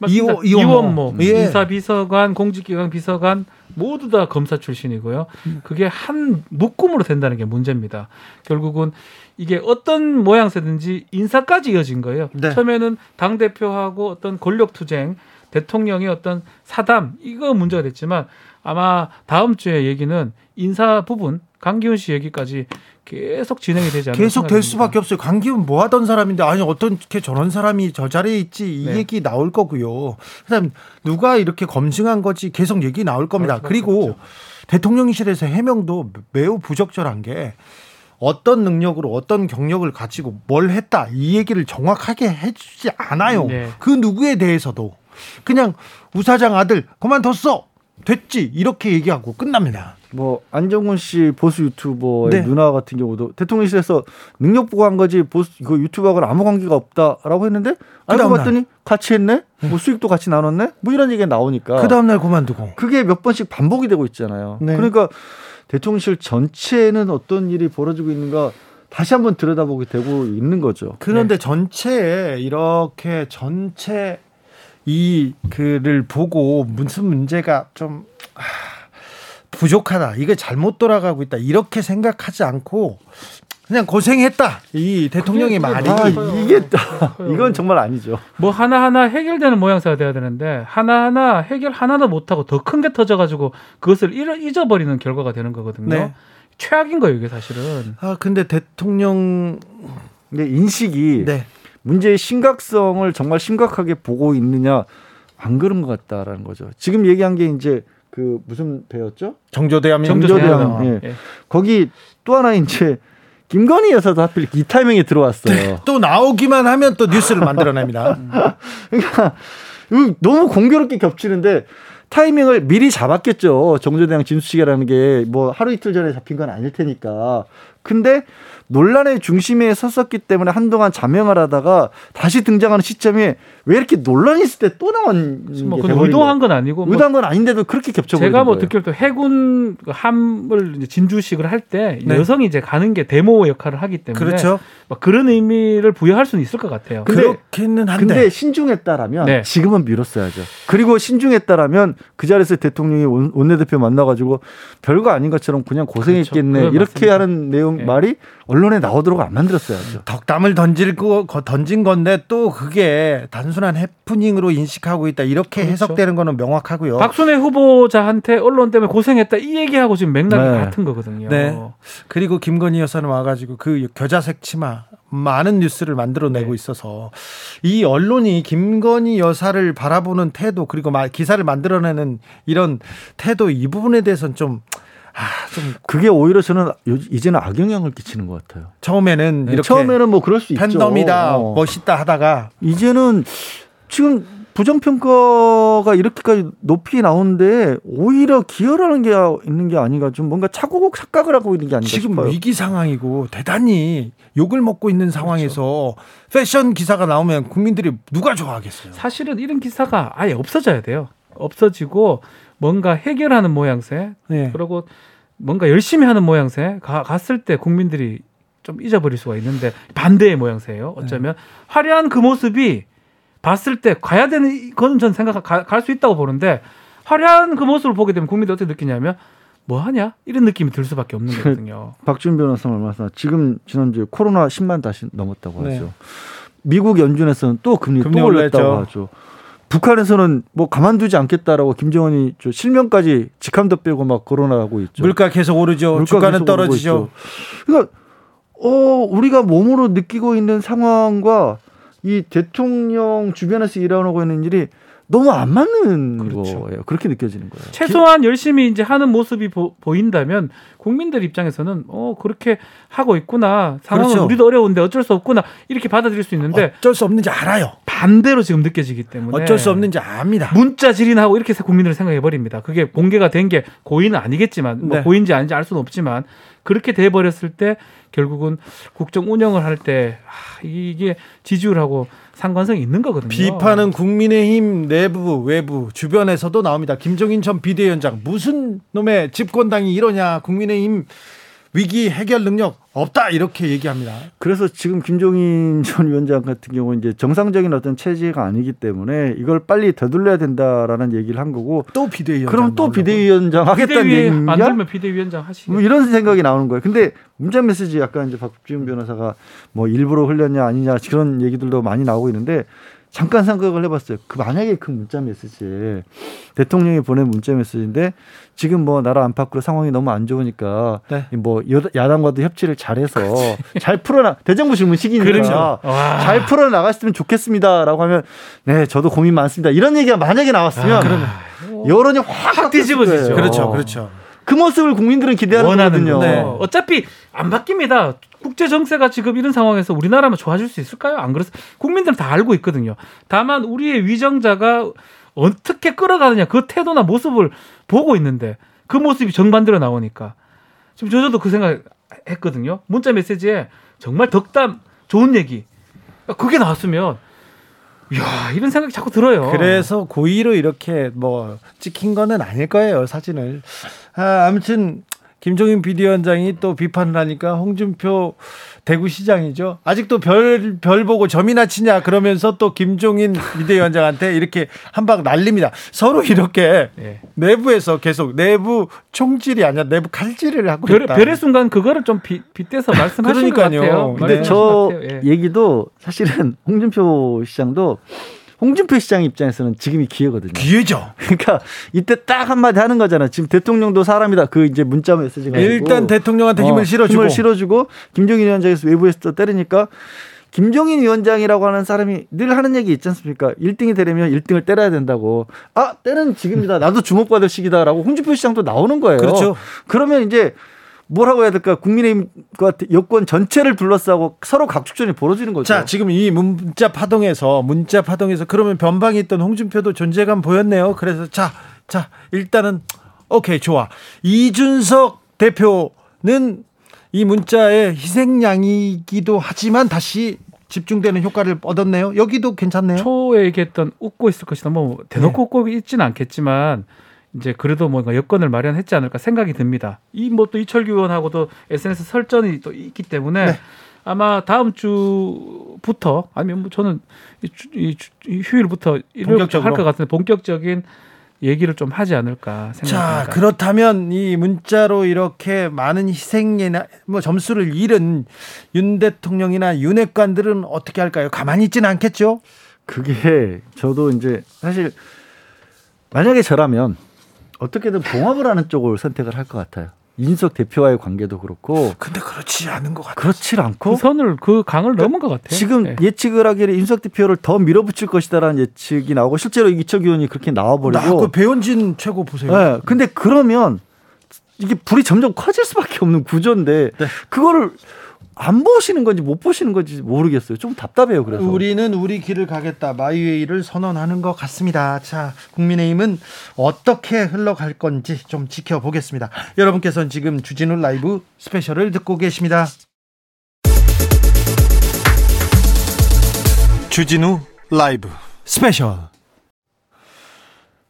이호, 이원모 예. 인사비서관, 공직기관 비서관 모두 다 검사 출신이고요. 그게 한 묶음으로 된다는 게 문제입니다. 결국은 이게 어떤 모양새든지 인사까지 이어진 거예요. 네. 처음에는 당 대표하고 어떤 권력 투쟁 대통령의 어떤 사담 이거 문제가 됐지만 아마 다음 주에 얘기는 인사 부분 강기훈 씨 얘기까지 계속 진행이 되지 않나 계속 될 수밖에 없어요. 강기훈 뭐 하던 사람인데 아니 어떻게 저런 사람이 저 자리에 있지 이 네. 얘기 나올 거고요. 그다음 누가 이렇게 검증한 거지 계속 얘기 나올 겁니다. 그리고 없죠. 대통령실에서 해명도 매우 부적절한 게 어떤 능력으로 어떤 경력을 가지고 뭘 했다 이 얘기를 정확하게 해주지 않아요. 네. 그 누구에 대해서도 그냥 우사장 아들 그만뒀어 됐지 이렇게 얘기하고 끝납니다. 뭐 안정훈 씨 보수 유튜버의 네. 누나 같은 경우도 대통령실에서 능력 보고한 거지 보수 그 유튜버하고는 아무 관계가 없다라고 했는데 알고 봤더니 같이 했네 뭐 수익도 같이 나눴네 뭐 이런 얘기가 나오니까 그 다음날 그만두고 그게 몇 번씩 반복이 되고 있잖아요. 네. 그러니까 대통령실 전체에는 어떤 일이 벌어지고 있는가 다시 한번 들여다보게 되고 있는 거죠. 그런데 네. 전체에 이렇게 전체 이 글을 보고 무슨 문제가 좀 부족하다. 이게 잘못 돌아가고 있다. 이렇게 생각하지 않고 그냥 고생했다. 이 대통령의 말이 아, 이게 이건 정말 아니죠. 뭐 하나하나 해결되는 모양새가 돼야 되는데 하나하나 해결 하나도 못 하고 더 큰 게 터져 가지고 그것을 잊어버리는 결과가 되는 거거든요. 네. 최악인 거예요, 이게 사실은. 아, 근데 대통령 근데 인식이 네. 문제의 심각성을 정말 심각하게 보고 있느냐 안 그런 것 같다라는 거죠. 지금 얘기한 게 이제 그 무슨 배였죠? 정조대함 정조대함. 예. 예. 거기 또 하나 이제 김건희 여사도 하필 이 타이밍에 들어왔어요. 네, 또 나오기만 하면 또 뉴스를 만들어냅니다. <laughs> 그러니까 너무 공교롭게 겹치는데 타이밍을 미리 잡았겠죠. 정조대왕 진수식이라는 게 뭐 하루 이틀 전에 잡힌 건 아닐 테니까. 근데 논란의 중심에 섰었기 때문에 한동안 자명을 하다가 다시 등장하는 시점이 왜 이렇게 논란이 있을 때 또 나온 뭐 의도한 건 아니고 뭐 의도한 건 아닌데도 그렇게 겹쳐버린 제가 뭐 듣기로 또 해군 함을 진주식을 할때 네. 여성이 이제 가는 게 데모 역할을 하기 때문에 그렇죠. 막 그런 의미를 부여할 수는 있을 것 같아요. 근데, 그렇기는 한데 근데 신중했다라면 네. 지금은 미뤘어야죠. 그리고 신중했다라면 그 자리에서 대통령이 원내대표 만나가지고 별거 아닌 것처럼 그냥 고생했겠네 그렇죠. 이렇게 맞습니다. 하는 내용 네. 말이 언론에 나오도록 안 만들었어야죠. 덕담을 던질 거 던진 건데 또 그게 단순한 해프닝으로 인식하고 있다 이렇게 그렇죠. 해석되는 거는 명확하고요. 박순애 후보자한테 언론 때문에 고생했다 이 얘기하고 지금 맥락이 네. 같은 거거든요. 네. 그리고 김건희 여사는 와가지고 그 겨자색 치마 많은 뉴스를 만들어내고 네. 있어서 이 언론이 김건희 여사를 바라보는 태도 그리고 기사를 만들어내는 이런 태도 이 부분에 대해서는 좀 아, 좀 그게 오히려 저는 이제는 악영향을 끼치는 것 같아요. 처음에는 네, 이렇게 처음에는 뭐 그럴 수 있죠. 팬덤이다, 어. 멋있다 하다가 이제는 지금 부정평가가 이렇게까지 높이 나오는데 오히려 기여라는 게 있는 게 아닌가 좀 뭔가 차고국 착각을 하고 있는 게 아닌가 지금 싶어요. 위기 상황이고 대단히 욕을 먹고 있는 상황에서 그렇죠. 패션 기사가 나오면 국민들이 누가 좋아하겠어요. 사실은 이런 기사가 아예 없어져야 돼요. 없어지고 뭔가 해결하는 모양새 네. 그리고 뭔가 열심히 하는 모양새 가, 갔을 때 국민들이 좀 잊어버릴 수가 있는데 반대의 모양새예요. 어쩌면 네. 화려한 그 모습이 봤을 때 가야 되는 건 전 생각 갈 수 있다고 보는데 화려한 그 모습을 보게 되면 국민들이 어떻게 느끼냐면 뭐 하냐 이런 느낌이 들 수밖에 없는 거거든요. 박준 변호사 얼마 전 지금 지난주에 코로나 10만 다시 넘었다고 네. 하죠. 미국 연준에서는 또 금리, 금리 또 올렸다고 올렸죠. 하죠. 북한에서는 뭐 가만두지 않겠다라고 김정은이 저 실명까지 직함도 빼고 막 거론하고 있죠. 물가 계속 오르죠. 물가 주가는 떨어지죠. 그러니까 어 우리가 몸으로 느끼고 있는 상황과 이 대통령 주변에서 일어나고 있는 일이 너무 안 맞는 그렇죠. 거예요. 그렇게 느껴지는 거예요. 최소한 열심히 이제 하는 모습이 보, 인다면 국민들 입장에서는 어 그렇게 하고 있구나. 상황은 그렇죠. 우리도 어려운데 어쩔 수 없구나. 이렇게 받아들일 수 있는데 어쩔 수 없는지 알아요. 반대로 지금 느껴지기 때문에 어쩔 수 없는지 압니다. 문자 질인하고 이렇게 국민들을 생각해 버립니다. 그게 공개가 된 게 고의는 아니겠지만 뭐 네. 고의인지 아닌지 알 수는 없지만 그렇게 돼 버렸을 때 결국은 국정 운영을 할 때 아, 이게 지지율하고 상관성이 있는 거거든요. 비판은 국민의힘 내부, 외부, 주변에서도 나옵니다. 김종인 전 비대위원장 무슨 놈의 집권당이 이러냐. 국민의힘 위기 해결 능력 없다 이렇게 얘기합니다. 그래서 지금 김종인 <laughs> 전 위원장 같은 경우 이제 정상적인 어떤 체제가 아니기 때문에 이걸 빨리 되돌려야 된다라는 얘기를 한 거고 또 비대위원장 그럼 또 비대위원장 하겠다는 얘기냐? 만들면 비대위원장 하시고 뭐 이런 생각이 나오는 거예요. 근데 문자 메시지 약간 이제 박지훈 변호사가 뭐 일부러 흘렸냐 아니냐 그런 얘기들도 많이 나오고 있는데 잠깐 생각을 해봤어요. 그 만약에 그 문자 메시지 대통령이 보낸 문자 메시지인데 지금 뭐 나라 안팎으로 상황이 너무 안 좋으니까 네. 뭐 야당과도 협치를 잘해서 그렇지. 잘 풀어나 대정부 질문 시기니까 그렇죠. 잘 풀어 나갔으면 좋겠습니다라고 하면 네 저도 고민 많습니다. 이런 얘기가 만약에 나왔으면 아, 여론이 확, 확 뒤집어지죠. 그렇죠, 그렇죠. 그 모습을 국민들은 기대하는 거거든요. 네. 어차피 안 바뀝니다. 국제 정세가 지금 이런 상황에서 우리나라만 좋아질 수 있을까요? 안 그렇습. 국민들은 다 알고 있거든요. 다만 우리의 위정자가 어떻게 끌어가느냐 그 태도나 모습을 보고 있는데 그 모습이 정반대로 나오니까 지금 저도 그 생각 했거든요. 문자 메시지에 정말 덕담 좋은 얘기 그게 나왔으면 이야 이런 생각이 자꾸 들어요. 그래서 고의로 이렇게 뭐 찍힌 거는 아닐 거예요 사진을. 아, 아무튼 김종인 비대위원장이 또 비판을 하니까 홍준표 대구시장이죠. 아직도 별, 별 보고 점이나 치냐 그러면서 또 김종인 비대위원장한테 이렇게 한 방 날립니다. 서로 이렇게 네. 내부에서 계속 내부 총질이 아니라 내부 칼질을 하고 별, 있다. 별의 순간 그거를 좀 비, 빗대서 말씀하신 것 같아요. 근데 저 예. 얘기도 사실은 홍준표 시장도 홍준표 시장 입장에서는 지금이 기회거든요. 기회죠. <laughs> 그러니까 이때 딱 한마디 하는 거잖아. 지금 대통령도 사람이다. 그 이제 문자 메시지가 일단 대통령한테 힘을 어, 실어주고 힘을 실어주고 김정인 위원장에서 외부에서 때리니까 김종인 위원장이라고 하는 사람이 늘 하는 얘기 있지 않습니까? 1등이 되려면 1등을 때려야 된다고. 아, 때는 지금이다. 나도 주목받을 시기다라고 홍준표 시장도 나오는 거예요. 그렇죠. 그러면 이제 뭐라고 해야 될까? 국민의힘과 여권 전체를 둘러싸고 서로 각축전이 벌어지는 거죠. 자, 지금 이 문자 파동에서 문자 파동에서 그러면 변방에 있던 홍준표도 존재감 보였네요. 그래서 자, 자, 일단은 오케이, 좋아. 이준석 대표는 이 문자의 희생양이기도 하지만 다시 집중되는 효과를 얻었네요. 여기도 괜찮네요. 초에 얘기했던 웃고 있을 것이다. 뭐 대놓고 네. 웃고 있지는 않겠지만 이제 그래도 뭔가 여건을 마련했지 않을까 생각이 듭니다. 이 뭐 또 이철규 의원하고도 SNS 설전이 또 있기 때문에 네. 아마 다음 주부터 아니면 뭐 저는 이, 이, 이 휴일부터 일요일부터 할것 같은데 본격적인 얘기를 좀 하지 않을까 생각합니다. 자, 그렇다면 이 문자로 이렇게 많은 희생이나 뭐 점수를 잃은 윤 대통령이나 윤핵관들은 어떻게 할까요? 가만히 있지는 않겠죠? 그게 저도 이제 사실 만약에 저라면 어떻게든 봉합을 하는 쪽을 선택을 할 것 같아요. 인석 대표와의 관계도 그렇고. 근데 그렇지 않은 것 같아요. 그렇지 않고. 그 선을 그 강을 넘은 것 같아요. 지금 네. 예측을 하기를 인석 대표를 더 밀어붙일 것이다라는 예측이 나오고 실제로 이철규 의원이 그렇게 나와버리고. 그 배현진 최고 보세요. 네. 근데 그러면 이게 불이 점점 커질 수밖에 없는 구조인데 네. 그거를 안 보시는 건지 못 보시는 건지 모르겠어요. 좀 답답해요. 그래서 우리는 우리 길을 가겠다. my way를 선언하는 것 같습니다. 자, 국민의힘은 어떻게 흘러갈 건지 좀 지켜보겠습니다. 여러분께서는 지금 주진우 라이브 스페셜을 듣고 계십니다. 주진우 라이브 스페셜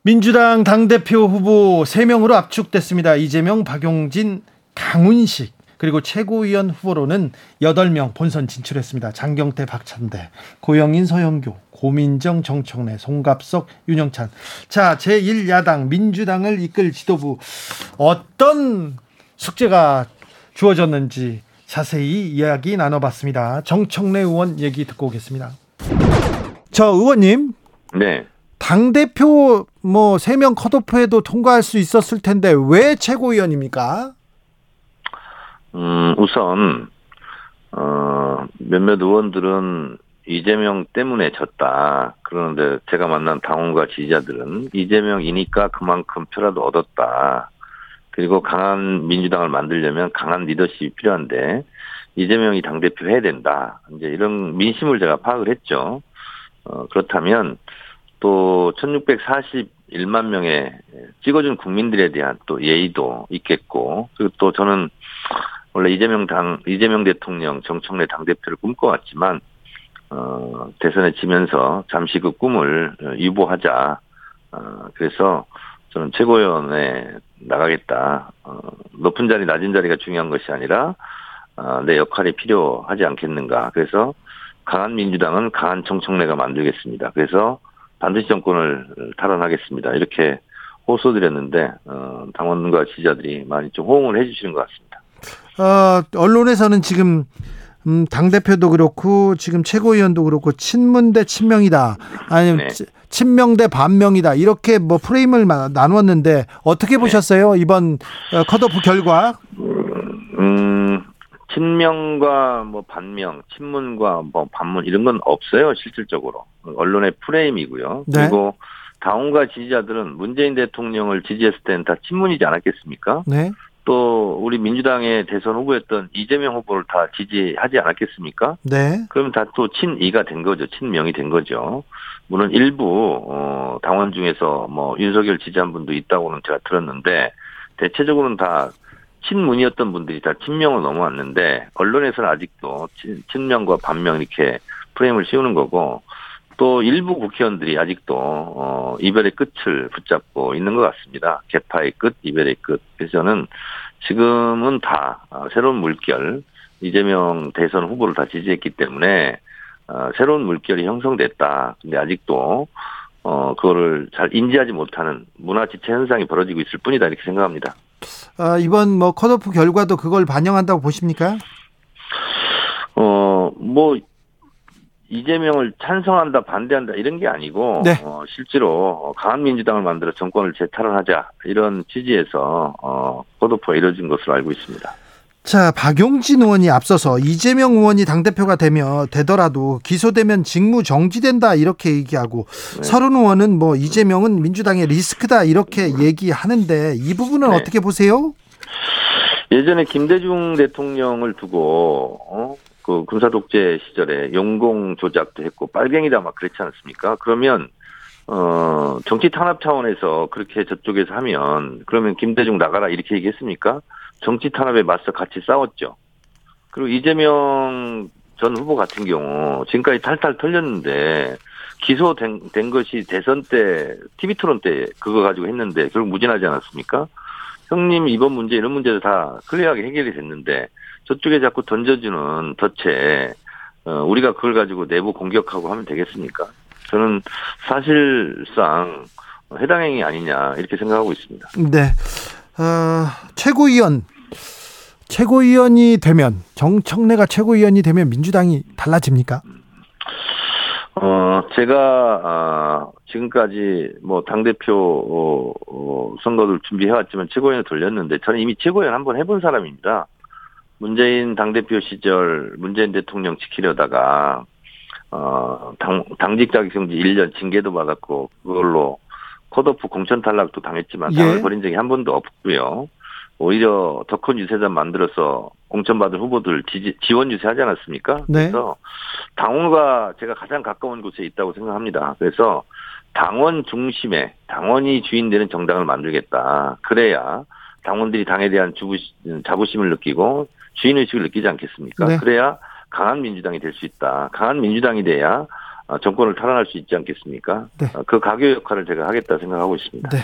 민주당 당대표 후보 3명으로 압축됐습니다. 이재명, 박용진, 강훈식. 그리고 최고위원 후보로는 8명 본선 진출했습니다. 장경태, 박찬대, 고영인, 서영교, 고민정, 정청래, 송갑석, 윤영찬. 자, 제1야당 민주당을 이끌 지도부 어떤 숙제가 주어졌는지 자세히 이야기 나눠봤습니다. 정청래 의원 얘기 듣고 오겠습니다. 저 의원님. 네. 당대표 뭐 3명 컷오프에도 통과할 수 있었을 텐데 왜 최고위원입니까? 음, 우선, 어, 몇몇 의원들은 이재명 때문에 졌다. 그런데 제가 만난 당원과 지지자들은 이재명이니까 그만큼 표라도 얻었다. 그리고 강한 민주당을 만들려면 강한 리더십이 필요한데 이재명이 당대표 해야 된다. 이제 이런 민심을 제가 파악을 했죠. 어, 그렇다면 또 1641만 명의 찍어준 국민들에 대한 또 예의도 있겠고 그리고 또 저는 원래 이재명 당 이재명 대통령 정청래 당 대표를 꿈꿔왔지만 어, 대선에 지면서 잠시 그 꿈을 유보하자. 어, 그래서 저는 최고위원회 나가겠다. 어, 높은 자리 낮은 자리가 중요한 것이 아니라 어, 내 역할이 필요하지 않겠는가. 그래서 강한 민주당은 강한 정청래가 만들겠습니다. 그래서 반드시 정권을 탈환하겠습니다. 이렇게 호소드렸는데 어, 당원과 지지자들이 많이 좀 호응을 해주시는 것 같습니다. 어, 언론에서는 지금 음, 당 대표도 그렇고 지금 최고위원도 그렇고 친문 대 친명이다. 아니면 네. 친명 대 반명이다. 이렇게 뭐 프레임을 나누었는데 어떻게 네. 보셨어요 이번 어, 컷오프 결과? 음, 친명과 뭐 반명, 친문과 뭐 반문 이런 건 없어요 실질적으로 언론의 프레임이고요. 네. 그리고 당원과 지지자들은 문재인 대통령을 지지했을 때는 다 친문이지 않았겠습니까? 네. 또 우리 민주당의 대선 후보였던 이재명 후보를 다 지지하지 않았겠습니까? 네. 그럼 다 또 친이가 된 거죠. 친명이 된 거죠. 물론 일부 어 당원 중에서 뭐 윤석열 지지한 분도 있다고는 제가 들었는데 대체적으로는 다 친문이었던 분들이 다 친명을 넘어왔는데 언론에서는 아직도 친, 친명과 반명 이렇게 프레임을 씌우는 거고 또 일부 국회의원들이 아직도 어 이별의 끝을 붙잡고 있는 것 같습니다. 개파의 끝, 이별의 끝. 그래서 저는 지금은 다 어, 새로운 물결 이재명 대선 후보를 다 지지했기 때문에 어 새로운 물결이 형성됐다. 근데 아직도 어 그거를 잘 인지하지 못하는 문화 지체 현상이 벌어지고 있을 뿐이다 이렇게 생각합니다. 아, 이번 뭐 컷오프 결과도 그걸 반영한다고 보십니까? 어 뭐 이재명을 찬성한다 반대한다 이런 게 아니고 네. 어, 실제로 강한 민주당을 만들어 정권을 재탈환하자 이런 취지에서 어, 포도포가 이뤄진 것으로 알고 있습니다. 자, 박용진 의원이 앞서서 이재명 의원이 당대표가 되면 되더라도 기소되면 직무 정지된다 이렇게 얘기하고 네. 서른 의원은 뭐 이재명은 민주당의 리스크다 이렇게 얘기하는데 이 부분은 네. 어떻게 보세요? 예전에 김대중 대통령을 두고 어? 그 군사 독재 시절에 용공 조작도 했고 빨갱이다 막 그랬지 않습니까? 그러면 어 정치 탄압 차원에서 그렇게 저쪽에서 하면 그러면 김대중 나가라 이렇게 얘기했습니까? 정치 탄압에 맞서 같이 싸웠죠. 그리고 이재명 전 후보 같은 경우 지금까지 탈탈 털렸는데 기소된 된 것이 대선 때 TV 토론 때 그거 가지고 했는데 결국 무진하지 않았습니까? 형님 이번 문제 이런 문제도 다 클리어하게 해결이 됐는데 저쪽에 자꾸 던져주는 덫에 어, 우리가 그걸 가지고 내부 공격하고 하면 되겠습니까? 저는 사실상 해당 행위 아니냐 이렇게 생각하고 있습니다. 네. 어, 최고위원 최고위원이 되면 정청래가 최고위원이 되면 민주당이 달라집니까? 어, 제가, 아, 지금까지 뭐, 당대표, 어, 어, 선거를 준비해왔지만 최고위원을 돌렸는데 저는 이미 최고위원 한번 해본 사람입니다. 문재인 당대표 시절 문재인 대통령 지키려다가, 어, 당, 당직 자격 정지 1년 징계도 받았고, 그걸로 컷오프 공천 탈락도 당했지만 예. 당을 버린 적이 한 번도 없고요. 오히려 더 큰 유세단 만들어서 공천받은 후보들 지지, 지원 유세하지 않았습니까? 네. 그래서 당원과 제가 가장 가까운 곳에 있다고 생각합니다. 그래서 당원 중심의 당원이 주인 되는 정당을 만들겠다. 그래야 당원들이 당에 대한 주부, 자부심을 느끼고 주인의식을 느끼지 않겠습니까? 네. 그래야 강한 민주당이 될 수 있다. 강한 민주당이 돼야 어, 정권을 탈환할 수 있지 않겠습니까? 네. 어, 그 가교 역할을 제가 하겠다 생각하고 있습니다. 네.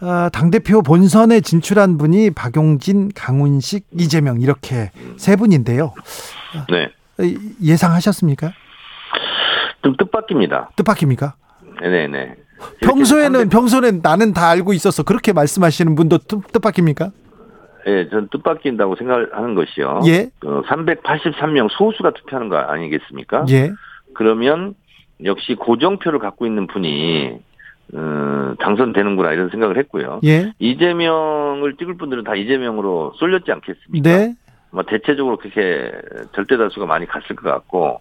아, 당대표 본선에 진출한 분이 박용진, 강훈식, 이재명 이렇게 세 분인데요. 네. 이- 예상하셨습니까? 좀 뜻밖입니다. 뜻밖입니까? 네네. 평소에는 평소에는 나는 다 알고 있었어 그렇게 말씀하시는 분도 뜻, 뜻밖입니까? 예, 전 뜻밖인다고 생각하는 것이요. 예. 어, 383명 소수가 투표하는 거 아니겠습니까? 예. 그러면 역시 고정표를 갖고 있는 분이 어, 당선되는구나 이런 생각을 했고요. 예. 이재명을 찍을 분들은 다 이재명으로 쏠렸지 않겠습니까? 네. 뭐 대체적으로 그렇게 절대 다수가 많이 갔을 것 같고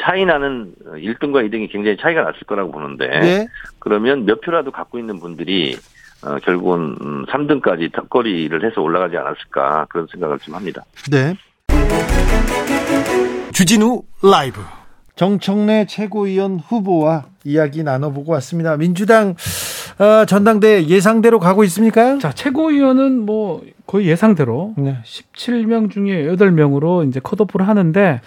차이 나는 1등과 2등이 굉장히 차이가 났을 거라고 보는데 네. 그러면 몇 표라도 갖고 있는 분들이 어, 결국은 음, 3등까지 턱걸이를 해서 올라가지 않았을까 그런 생각을 좀 합니다. 네. 주진우 라이브 정청래 최고위원 후보와 이야기 나눠보고 왔습니다. 민주당 어, 전당대 예상대로 가고 있습니까? 자, 최고위원은 뭐 거의 예상대로 네. 17명 중에 8명으로 이제 컷오프를 하는데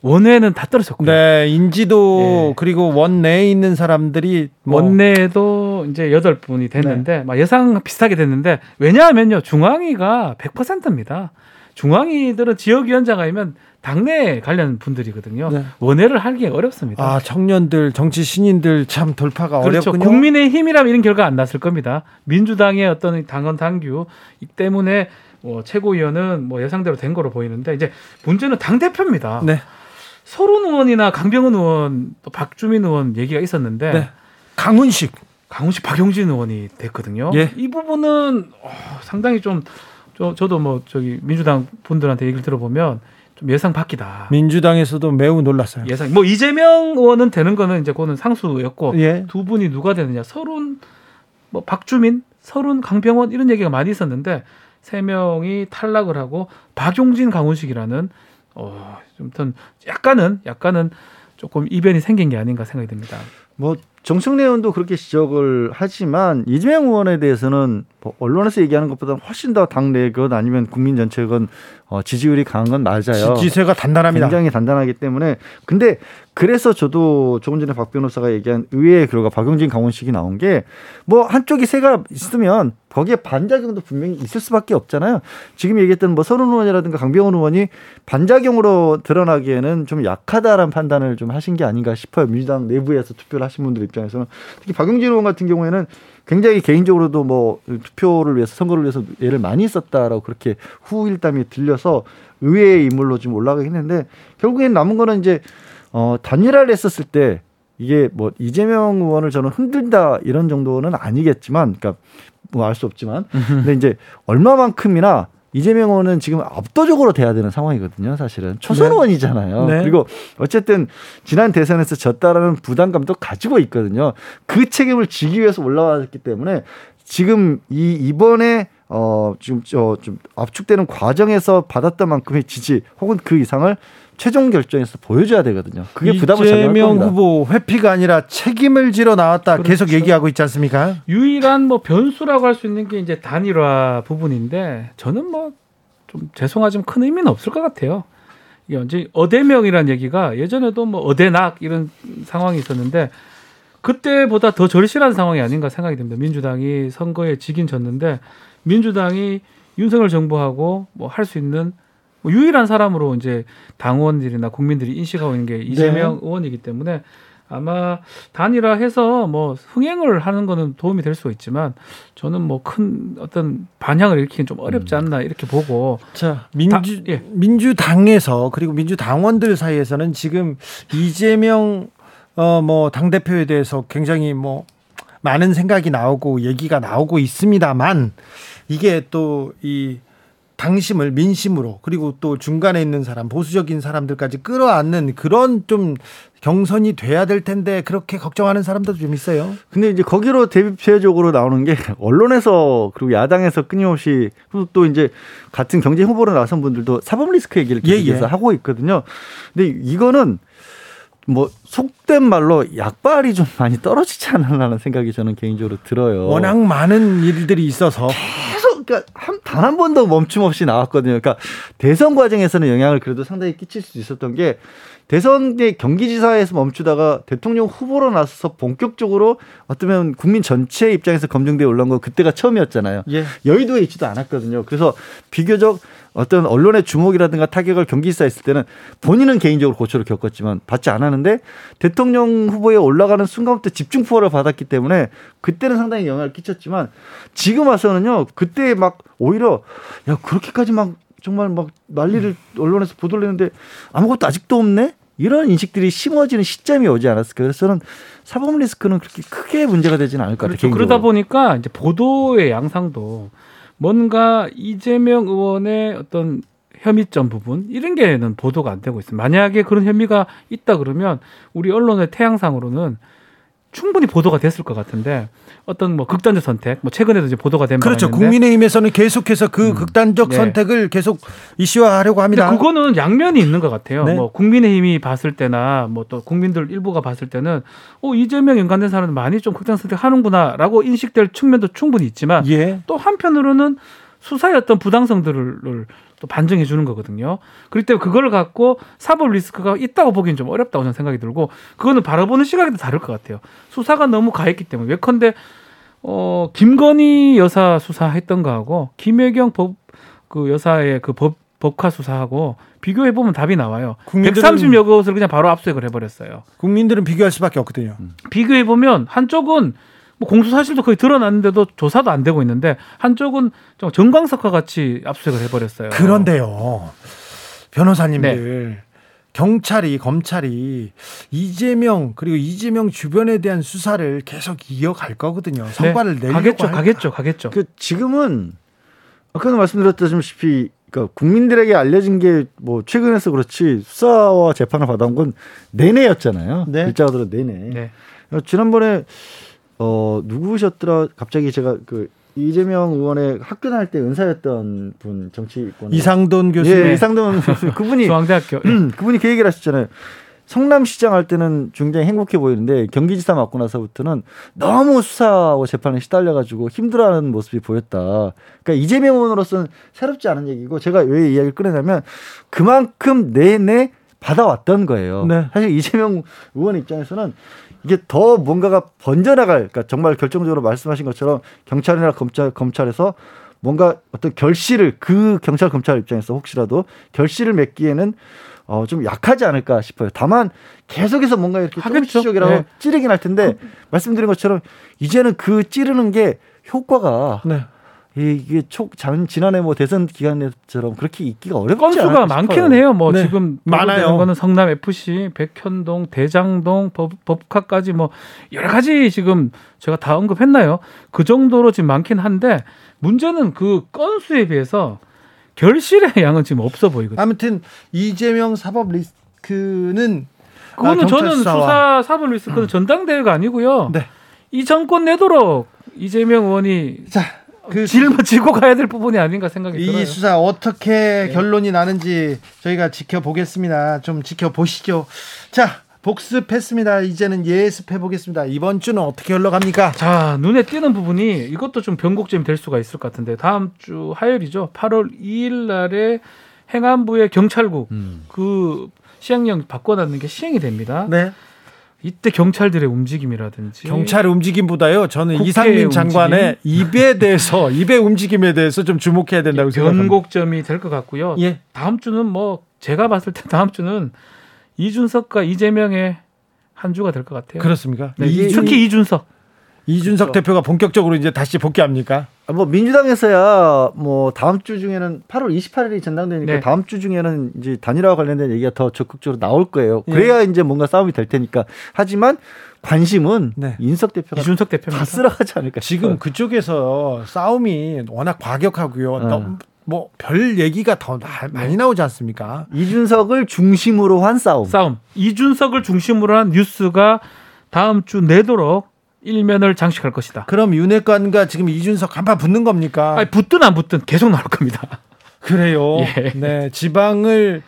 원외는 다 떨어졌고요. 네, 인지도 예. 그리고 원내에 있는 사람들이 뭐 원내에도 이제 여덟 분이 됐는데 네. 막 예상 비슷하게 됐는데 왜냐하면요 중앙위가 100%입니다. 중앙위들은 지역위원장 아니면 당내 관련 분들이거든요. 네. 원외를 하기 어렵습니다. 아, 청년들, 정치 신인들 참 돌파가 그렇죠. 어렵군요. 국민의 힘이라면 이런 결과 안 났을 겁니다. 민주당의 어떤 당원 당규 이 때문에 뭐 최고위원은 뭐 예상대로 된 거로 보이는데 이제 문제는 당 대표입니다. 네. 서른 의원이나 강병훈 의원, 또 박주민 의원 얘기가 있었는데 네. 강훈식. 강훈식, 박용진 의원이 됐거든요. 예. 이 부분은 어, 상당히 좀 저, 저도 뭐 저기 민주당 분들한테 얘기를 들어보면 좀 예상 밖이다. 민주당에서도 매우 놀랐어요. 예상. 뭐 이재명 의원은 되는 거는 이제 그거는 상수였고 예. 두 분이 누가 되느냐. 서른 뭐 박주민, 서른 강병원 이런 얘기가 많이 있었는데 세 명이 탈락을 하고 박용진, 강훈식이라는 어, 좀튼 약간은 약간은 조금 이변이 생긴 게 아닌가 생각이 듭니다. 뭐 정청래 의원도 그렇게 지적을 하지만 이재명 의원에 대해서는 뭐 언론에서 얘기하는 것보다 훨씬 더 당내건 아니면 국민 전체건 어, 지지율이 강한 건 맞아요. 지세가 단단합니다. 굉장히 단단하기 때문에 근데 그래서 저도 조금 전에 박 변호사가 얘기한 의외의 결과 박용진 강원식이 나온 게 뭐 한쪽이 세가 있으면 거기에 반작용도 분명히 있을 수밖에 없잖아요. 지금 얘기했던 뭐 서른 의원이라든가 강병원 의원이 반작용으로 드러나기에는 좀 약하다라는 판단을 좀 하신 게 아닌가 싶어요. 민주당 내부에서 투표를 하신 분들 입장에서는 특히 박용진 의원 같은 경우에는 굉장히 개인적으로도 뭐 투표를 위해서 선거를 위해서 애를 많이 썼다라고 그렇게 후일담이 들려서 의외의 인물로 좀 올라가긴 했는데 결국엔 남은 거는 이제 어, 단일화를 했었을 때 이게 뭐 이재명 의원을 저는 흔들다 이런 정도는 아니겠지만, 그러니까 뭐 알 수 없지만, 근데 이제 얼마만큼이나 이재명 의원은 지금 압도적으로 돼야 되는 상황이거든요, 사실은. 초선 의원이잖아요. 네. 그리고 어쨌든 지난 대선에서 졌다라는 부담감도 가지고 있거든요. 그 책임을 지기 위해서 올라왔기 때문에 지금 이 이번에 어 지금 저 좀 압축되는 과정에서 받았던 만큼의 지지 혹은 그 이상을 최종 결정에서 보여줘야 되거든요. 그게 부담을 이재명 후보 회피가 아니라 책임을 지러 나왔다 그렇죠. 계속 얘기하고 있지 않습니까? 유일한 뭐 변수라고 할 수 있는 게 이제 단일화 부분인데 저는 뭐 좀 죄송하지만 큰 의미는 없을 것 같아요. 이게 언제 어대명이라는 얘기가 예전에도 뭐 어대낙 이런 상황이 있었는데 그때보다 더 절실한 상황이 아닌가 생각이 듭니다. 민주당이 선거에 지긴 졌는데 민주당이 윤석열 정부하고 뭐 할 수 있는 뭐 유일한 사람으로 이제 당원들이나 국민들이 인식하고 있는 게 이재명 네. 의원이기 때문에 아마 단일화 해서 뭐 흥행을 하는 거는 도움이 될 수 있지만 저는 뭐 큰 어떤 반향을 일으키긴 좀 어렵지 음. 않나 이렇게 보고 자 민주 다, 예. 민주당에서 그리고 민주당원들 사이에서는 지금 이재명 어뭐 당 대표에 대해서 굉장히 뭐 많은 생각이 나오고 얘기가 나오고 있습니다만 이게 또이 당심을 민심으로 그리고 또 중간에 있는 사람 보수적인 사람들까지 끌어안는 그런 좀 경선이 돼야 될 텐데 그렇게 걱정하는 사람들도 좀 있어요. 근데 이제 거기로 대표적으로 나오는 게 언론에서 그리고 야당에서 끊임없이 또 이제 같은 경제 후보로 나선 분들도 사법 리스크 얘기를 계속해서 예, 예. 하고 있거든요. 근데 이거는 뭐 속된 말로 약발이 좀 많이 떨어지지 않았나라는 생각이 저는 개인적으로 들어요. 워낙 많은 일들이 있어서 그러니까 단 한 번도 멈춤 없이 나왔거든요. 그러니까 대선 과정에서는 영향을 그래도 상당히 끼칠 수 있었던 게 대선의 경기지사에서 멈추다가 대통령 후보로 나서서 본격적으로 어쩌면 국민 전체 입장에서 검증되어 올라온 거 그때가 처음이었잖아요. 예. 여의도에 있지도 않았거든요. 그래서 비교적 어떤 언론의 주목이라든가 타격을 경기지사 했을 때는 본인은 개인적으로 고초를 겪었지만 받지 않았는데 대통령 후보에 올라가는 순간부터 집중 포화를 받았기 때문에 그때는 상당히 영향을 끼쳤지만 지금 와서는요 그때 막 오히려 야 그렇게까지 막 정말 막 난리를 언론에서 보도를 했는데 아무것도 아직도 없네 이런 인식들이 심어지는 시점이 오지 않았을까 그래서 저는 사법 리스크는 그렇게 크게 문제가 되지는 않을 것 같아요. 그렇죠. 그러다 보니까 이제 보도의 양상도 뭔가 이재명 의원의 어떤 혐의점 부분 이런 게는 보도가 안 되고 있습니다. 만약에 그런 혐의가 있다 그러면 우리 언론의 태양상으로는 충분히 보도가 됐을 것 같은데 어떤 뭐 극단적 선택, 뭐 최근에도 이제 보도가 된 그렇죠. 국민의힘에서는 계속해서 그 음. 극단적 네. 선택을 계속 이슈화하려고 합니다. 그거는 양면이 있는 것 같아요. 네. 뭐 국민의힘이 봤을 때나 뭐 또 국민들 일부가 봤을 때는 어 이재명 연관된 사람은 많이 좀 극단 선택하는구나라고 인식될 측면도 충분히 있지만 예. 또 한편으로는 수사의 어떤 부당성들을 또 반증해 주는 거거든요. 그렇기 때문에 그걸 갖고 사법 리스크가 있다고 보기엔 좀 어렵다고 저는 생각이 들고 그거는 바라보는 시각이 도 다를 것 같아요. 수사가 너무 가했기 때문에 왜컨대 어 김건희 여사 수사했던 거하고 김혜경 법 그 여사의 그법 법카 수사하고 비교해 보면 답이 나와요. 130여 곳을 그냥 바로 압수수색을 해버렸어요. 국민들은 비교할 수밖에 없거든요. 음. 비교해 보면 한쪽은 뭐 공소 사실도 거의 드러났는데도 조사도 안 되고 있는데 한쪽은 좀 정광석과 같이 압수수색을 해버렸어요. 그런데요, 변호사님들. 네. 경찰이 검찰이 이재명 그리고 이재명 주변에 대한 수사를 계속 이어갈 거거든요. 성과를 네. 내려고 가겠죠, 가겠죠, 가겠죠. 그 지금은 아까도 말씀드렸다시피 그러니까 국민들에게 알려진 게 뭐 최근에서 그렇지 수사와 재판을 받아온 건 내내였잖아요. 네. 글자가 들어 내내. 네. 지난번에 어 누구셨더라? 갑자기 제가 그 이재명 의원의 학교 다닐 때 은사였던 분 정치권 이상돈 교수 예, 이상돈 교수 <laughs> 그분이 중앙대학교 음, 그분이 그 얘기를 하셨잖아요. 성남시장 할 때는 굉장히 행복해 보이는데 경기지사 맡고 나서부터는 너무 수사와 재판에 시달려가지고 힘들어하는 모습이 보였다. 그러니까 이재명 의원으로서는 새롭지 않은 얘기고 제가 왜 이야기를 꺼내냐면 그만큼 내내 받아왔던 거예요. 네. 사실 이재명 의원 입장에서는 이게 더 뭔가가 번져나갈, 그러니까 정말 결정적으로 말씀하신 것처럼 경찰이나 검찰, 검찰에서 뭔가 어떤 결실을 그 경찰 검찰 입장에서 혹시라도 결실을 맺기에는 어, 좀 약하지 않을까 싶어요. 다만 계속해서 뭔가 이렇게 조금씩이라고 네. 찌르긴 할 텐데 그, 말씀드린 것처럼 이제는 그 찌르는 게 효과가 네. 이게 초 장, 지난해 뭐 대선 기간에처럼 그렇게 있기가 어렵지 건수가 많기는 해요. 뭐 네. 지금 많아요. 거는 성남 FC, 백현동, 대장동, 법, 법카까지 뭐 여러 가지 지금 제가 다 언급했나요? 그 정도로 지금 많긴 한데 문제는 그 건수에 비해서 결실의 <laughs> 양은 지금 없어 보이거든요. 아무튼 이재명 사법 리스크는 그거는 아, 저는 수사 사법 리스크는 전당대회가 아니고요. 네. 이 정권 내도록 이재명 의원이 자, 그 짊어지고 가야 될 부분이 아닌가 생각이 이 들어요. 수사 어떻게 네. 결론이 나는지 저희가 지켜보겠습니다. 좀 지켜보시죠. 자, 복습했습니다. 이제는 예습해 보겠습니다. 이번 주는 어떻게 흘러갑니까? 자, 눈에 띄는 부분이 이것도 좀 변곡점이 될 수가 있을 것 같은데 다음 주 화요일이죠. 8월 2일 날에 행안부의 경찰국 그 시행령 바꿔놨는 게 시행이 됩니다. 네. 이때 경찰들의 움직임이라든지 경찰의 움직임보다요. 저는 이상민 장관의 입에 대해서 <laughs> 입의 움직임에 대해서 좀 주목해야 된다고 생각합니다. 변곡점이 될 것 같고요. 예. 다음 주는 뭐 제가 봤을 때 다음 주는 이준석과 이재명의 한 주가 될 것 같아요. 그렇습니까? 네, 이, 특히 이준석. 이준석 대표가 본격적으로 이제 다시 복귀합니까? 아, 뭐 민주당에서야 뭐 다음 주 중에는 8월 28일이 전당대니까 네. 다음 주 중에는 이제 단일화와 관련된 얘기가 더 적극적으로 나올 거예요. 예. 그래야 이제 뭔가 싸움이 될 테니까. 하지만 관심은 네. 윤석 대표가 이준석 대표 다 쓸어가지 않을까 지금. 그쪽에서 싸움이 워낙 과격하고요. 어. 뭐별 얘기가 더 나- 많이 나오지 않습니까? 이준석을 중심으로 한 싸움. 싸움. 이준석을 중심으로 한 뉴스가 다음 주 내도록 일면을 장식할 것이다. 그럼 윤핵관과 지금 이준석 한판 붙는 겁니까? 아니, 붙든 안 붙든 계속 나올 겁니다. 그래요. <laughs> 예. 네, 지방을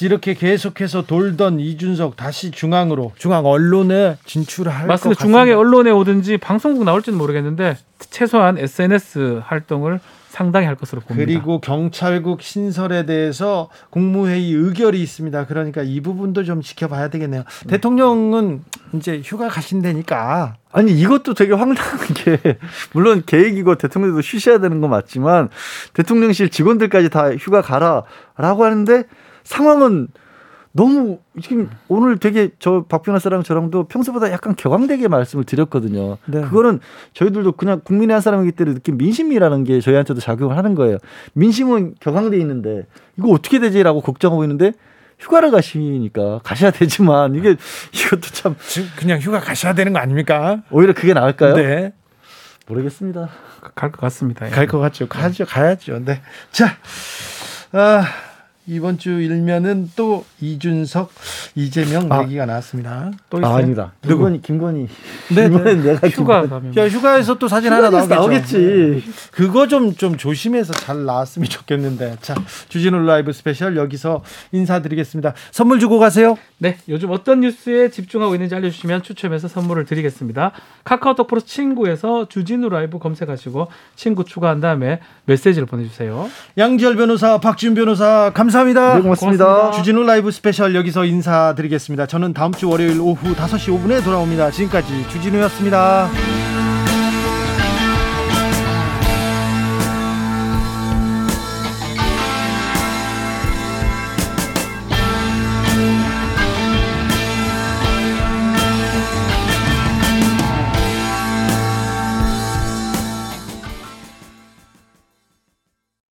이렇게 계속해서 돌던 이준석 다시 중앙으로 중앙 언론에 진출할 것 맞습니다. 중앙의 언론에 오든지 방송국 나올지는 모르겠는데 최소한 SNS 활동을 상당히 할 것으로 봅니다. 그리고 경찰국 신설에 대해서 국무회의 의결이 있습니다. 그러니까 이 부분도 좀 지켜봐야 되겠네요. 대통령은 이제 휴가 가신다니까 아니 이것도 되게 황당한 게 물론 계획이고 대통령도 쉬셔야 되는 건 맞지만 대통령실 직원들까지 다 휴가 가라라고 하는데 상황은 너무 지금 오늘 되게 저 박병호 씨랑 저랑도 평소보다 약간 격앙되게 말씀을 드렸거든요. 네. 그거는 저희들도 그냥 국민의 한 사람이기 때문에 느낀 민심이라는 게 저희한테도 작용을 하는 거예요. 민심은 격앙돼 있는데 이거 어떻게 되지라고 걱정하고 있는데 휴가를 가시니까 가셔야 되지만 이게 이것도 참 지금 그냥 휴가 가셔야 되는 거 아닙니까? 오히려 그게 나을까요? 네. 모르겠습니다. 갈 것 같습니다. 예. 갈것 같죠. 가죠. 가야죠. 네. 자, 아, 이번 주 일면은 또 이준석, 이재명 아. 얘기가 나왔습니다. 또 있어요? 아, 아니다. 김건희, 김건희. 네, 이번엔 내가 휴가. 가면 야, 휴가에서 또 사진 하나 나오겠죠. 나오겠지. 그거 좀, 좀 조심해서 잘 나왔으면 좋겠는데. 자, 주진우 라이브 스페셜 여기서 인사드리겠습니다. 선물 주고 가세요. 네, 요즘 어떤 뉴스에 집중하고 있는지 알려주시면 추첨해서 선물을 드리겠습니다. 카카오톡 플러스 친구에서 주진우 라이브 검색하시고 친구 추가한 다음에 메시지를 보내주세요. 양지열 변호사, 박지훈 변호사, 감사합니다. 네, 고맙습니다. 주진우 라이브 스페셜 여기서 인사드리겠습니다. 저는 다음 주 월요일 오후 5시 5분에 돌아옵니다. 지금까지 주진우였습니다.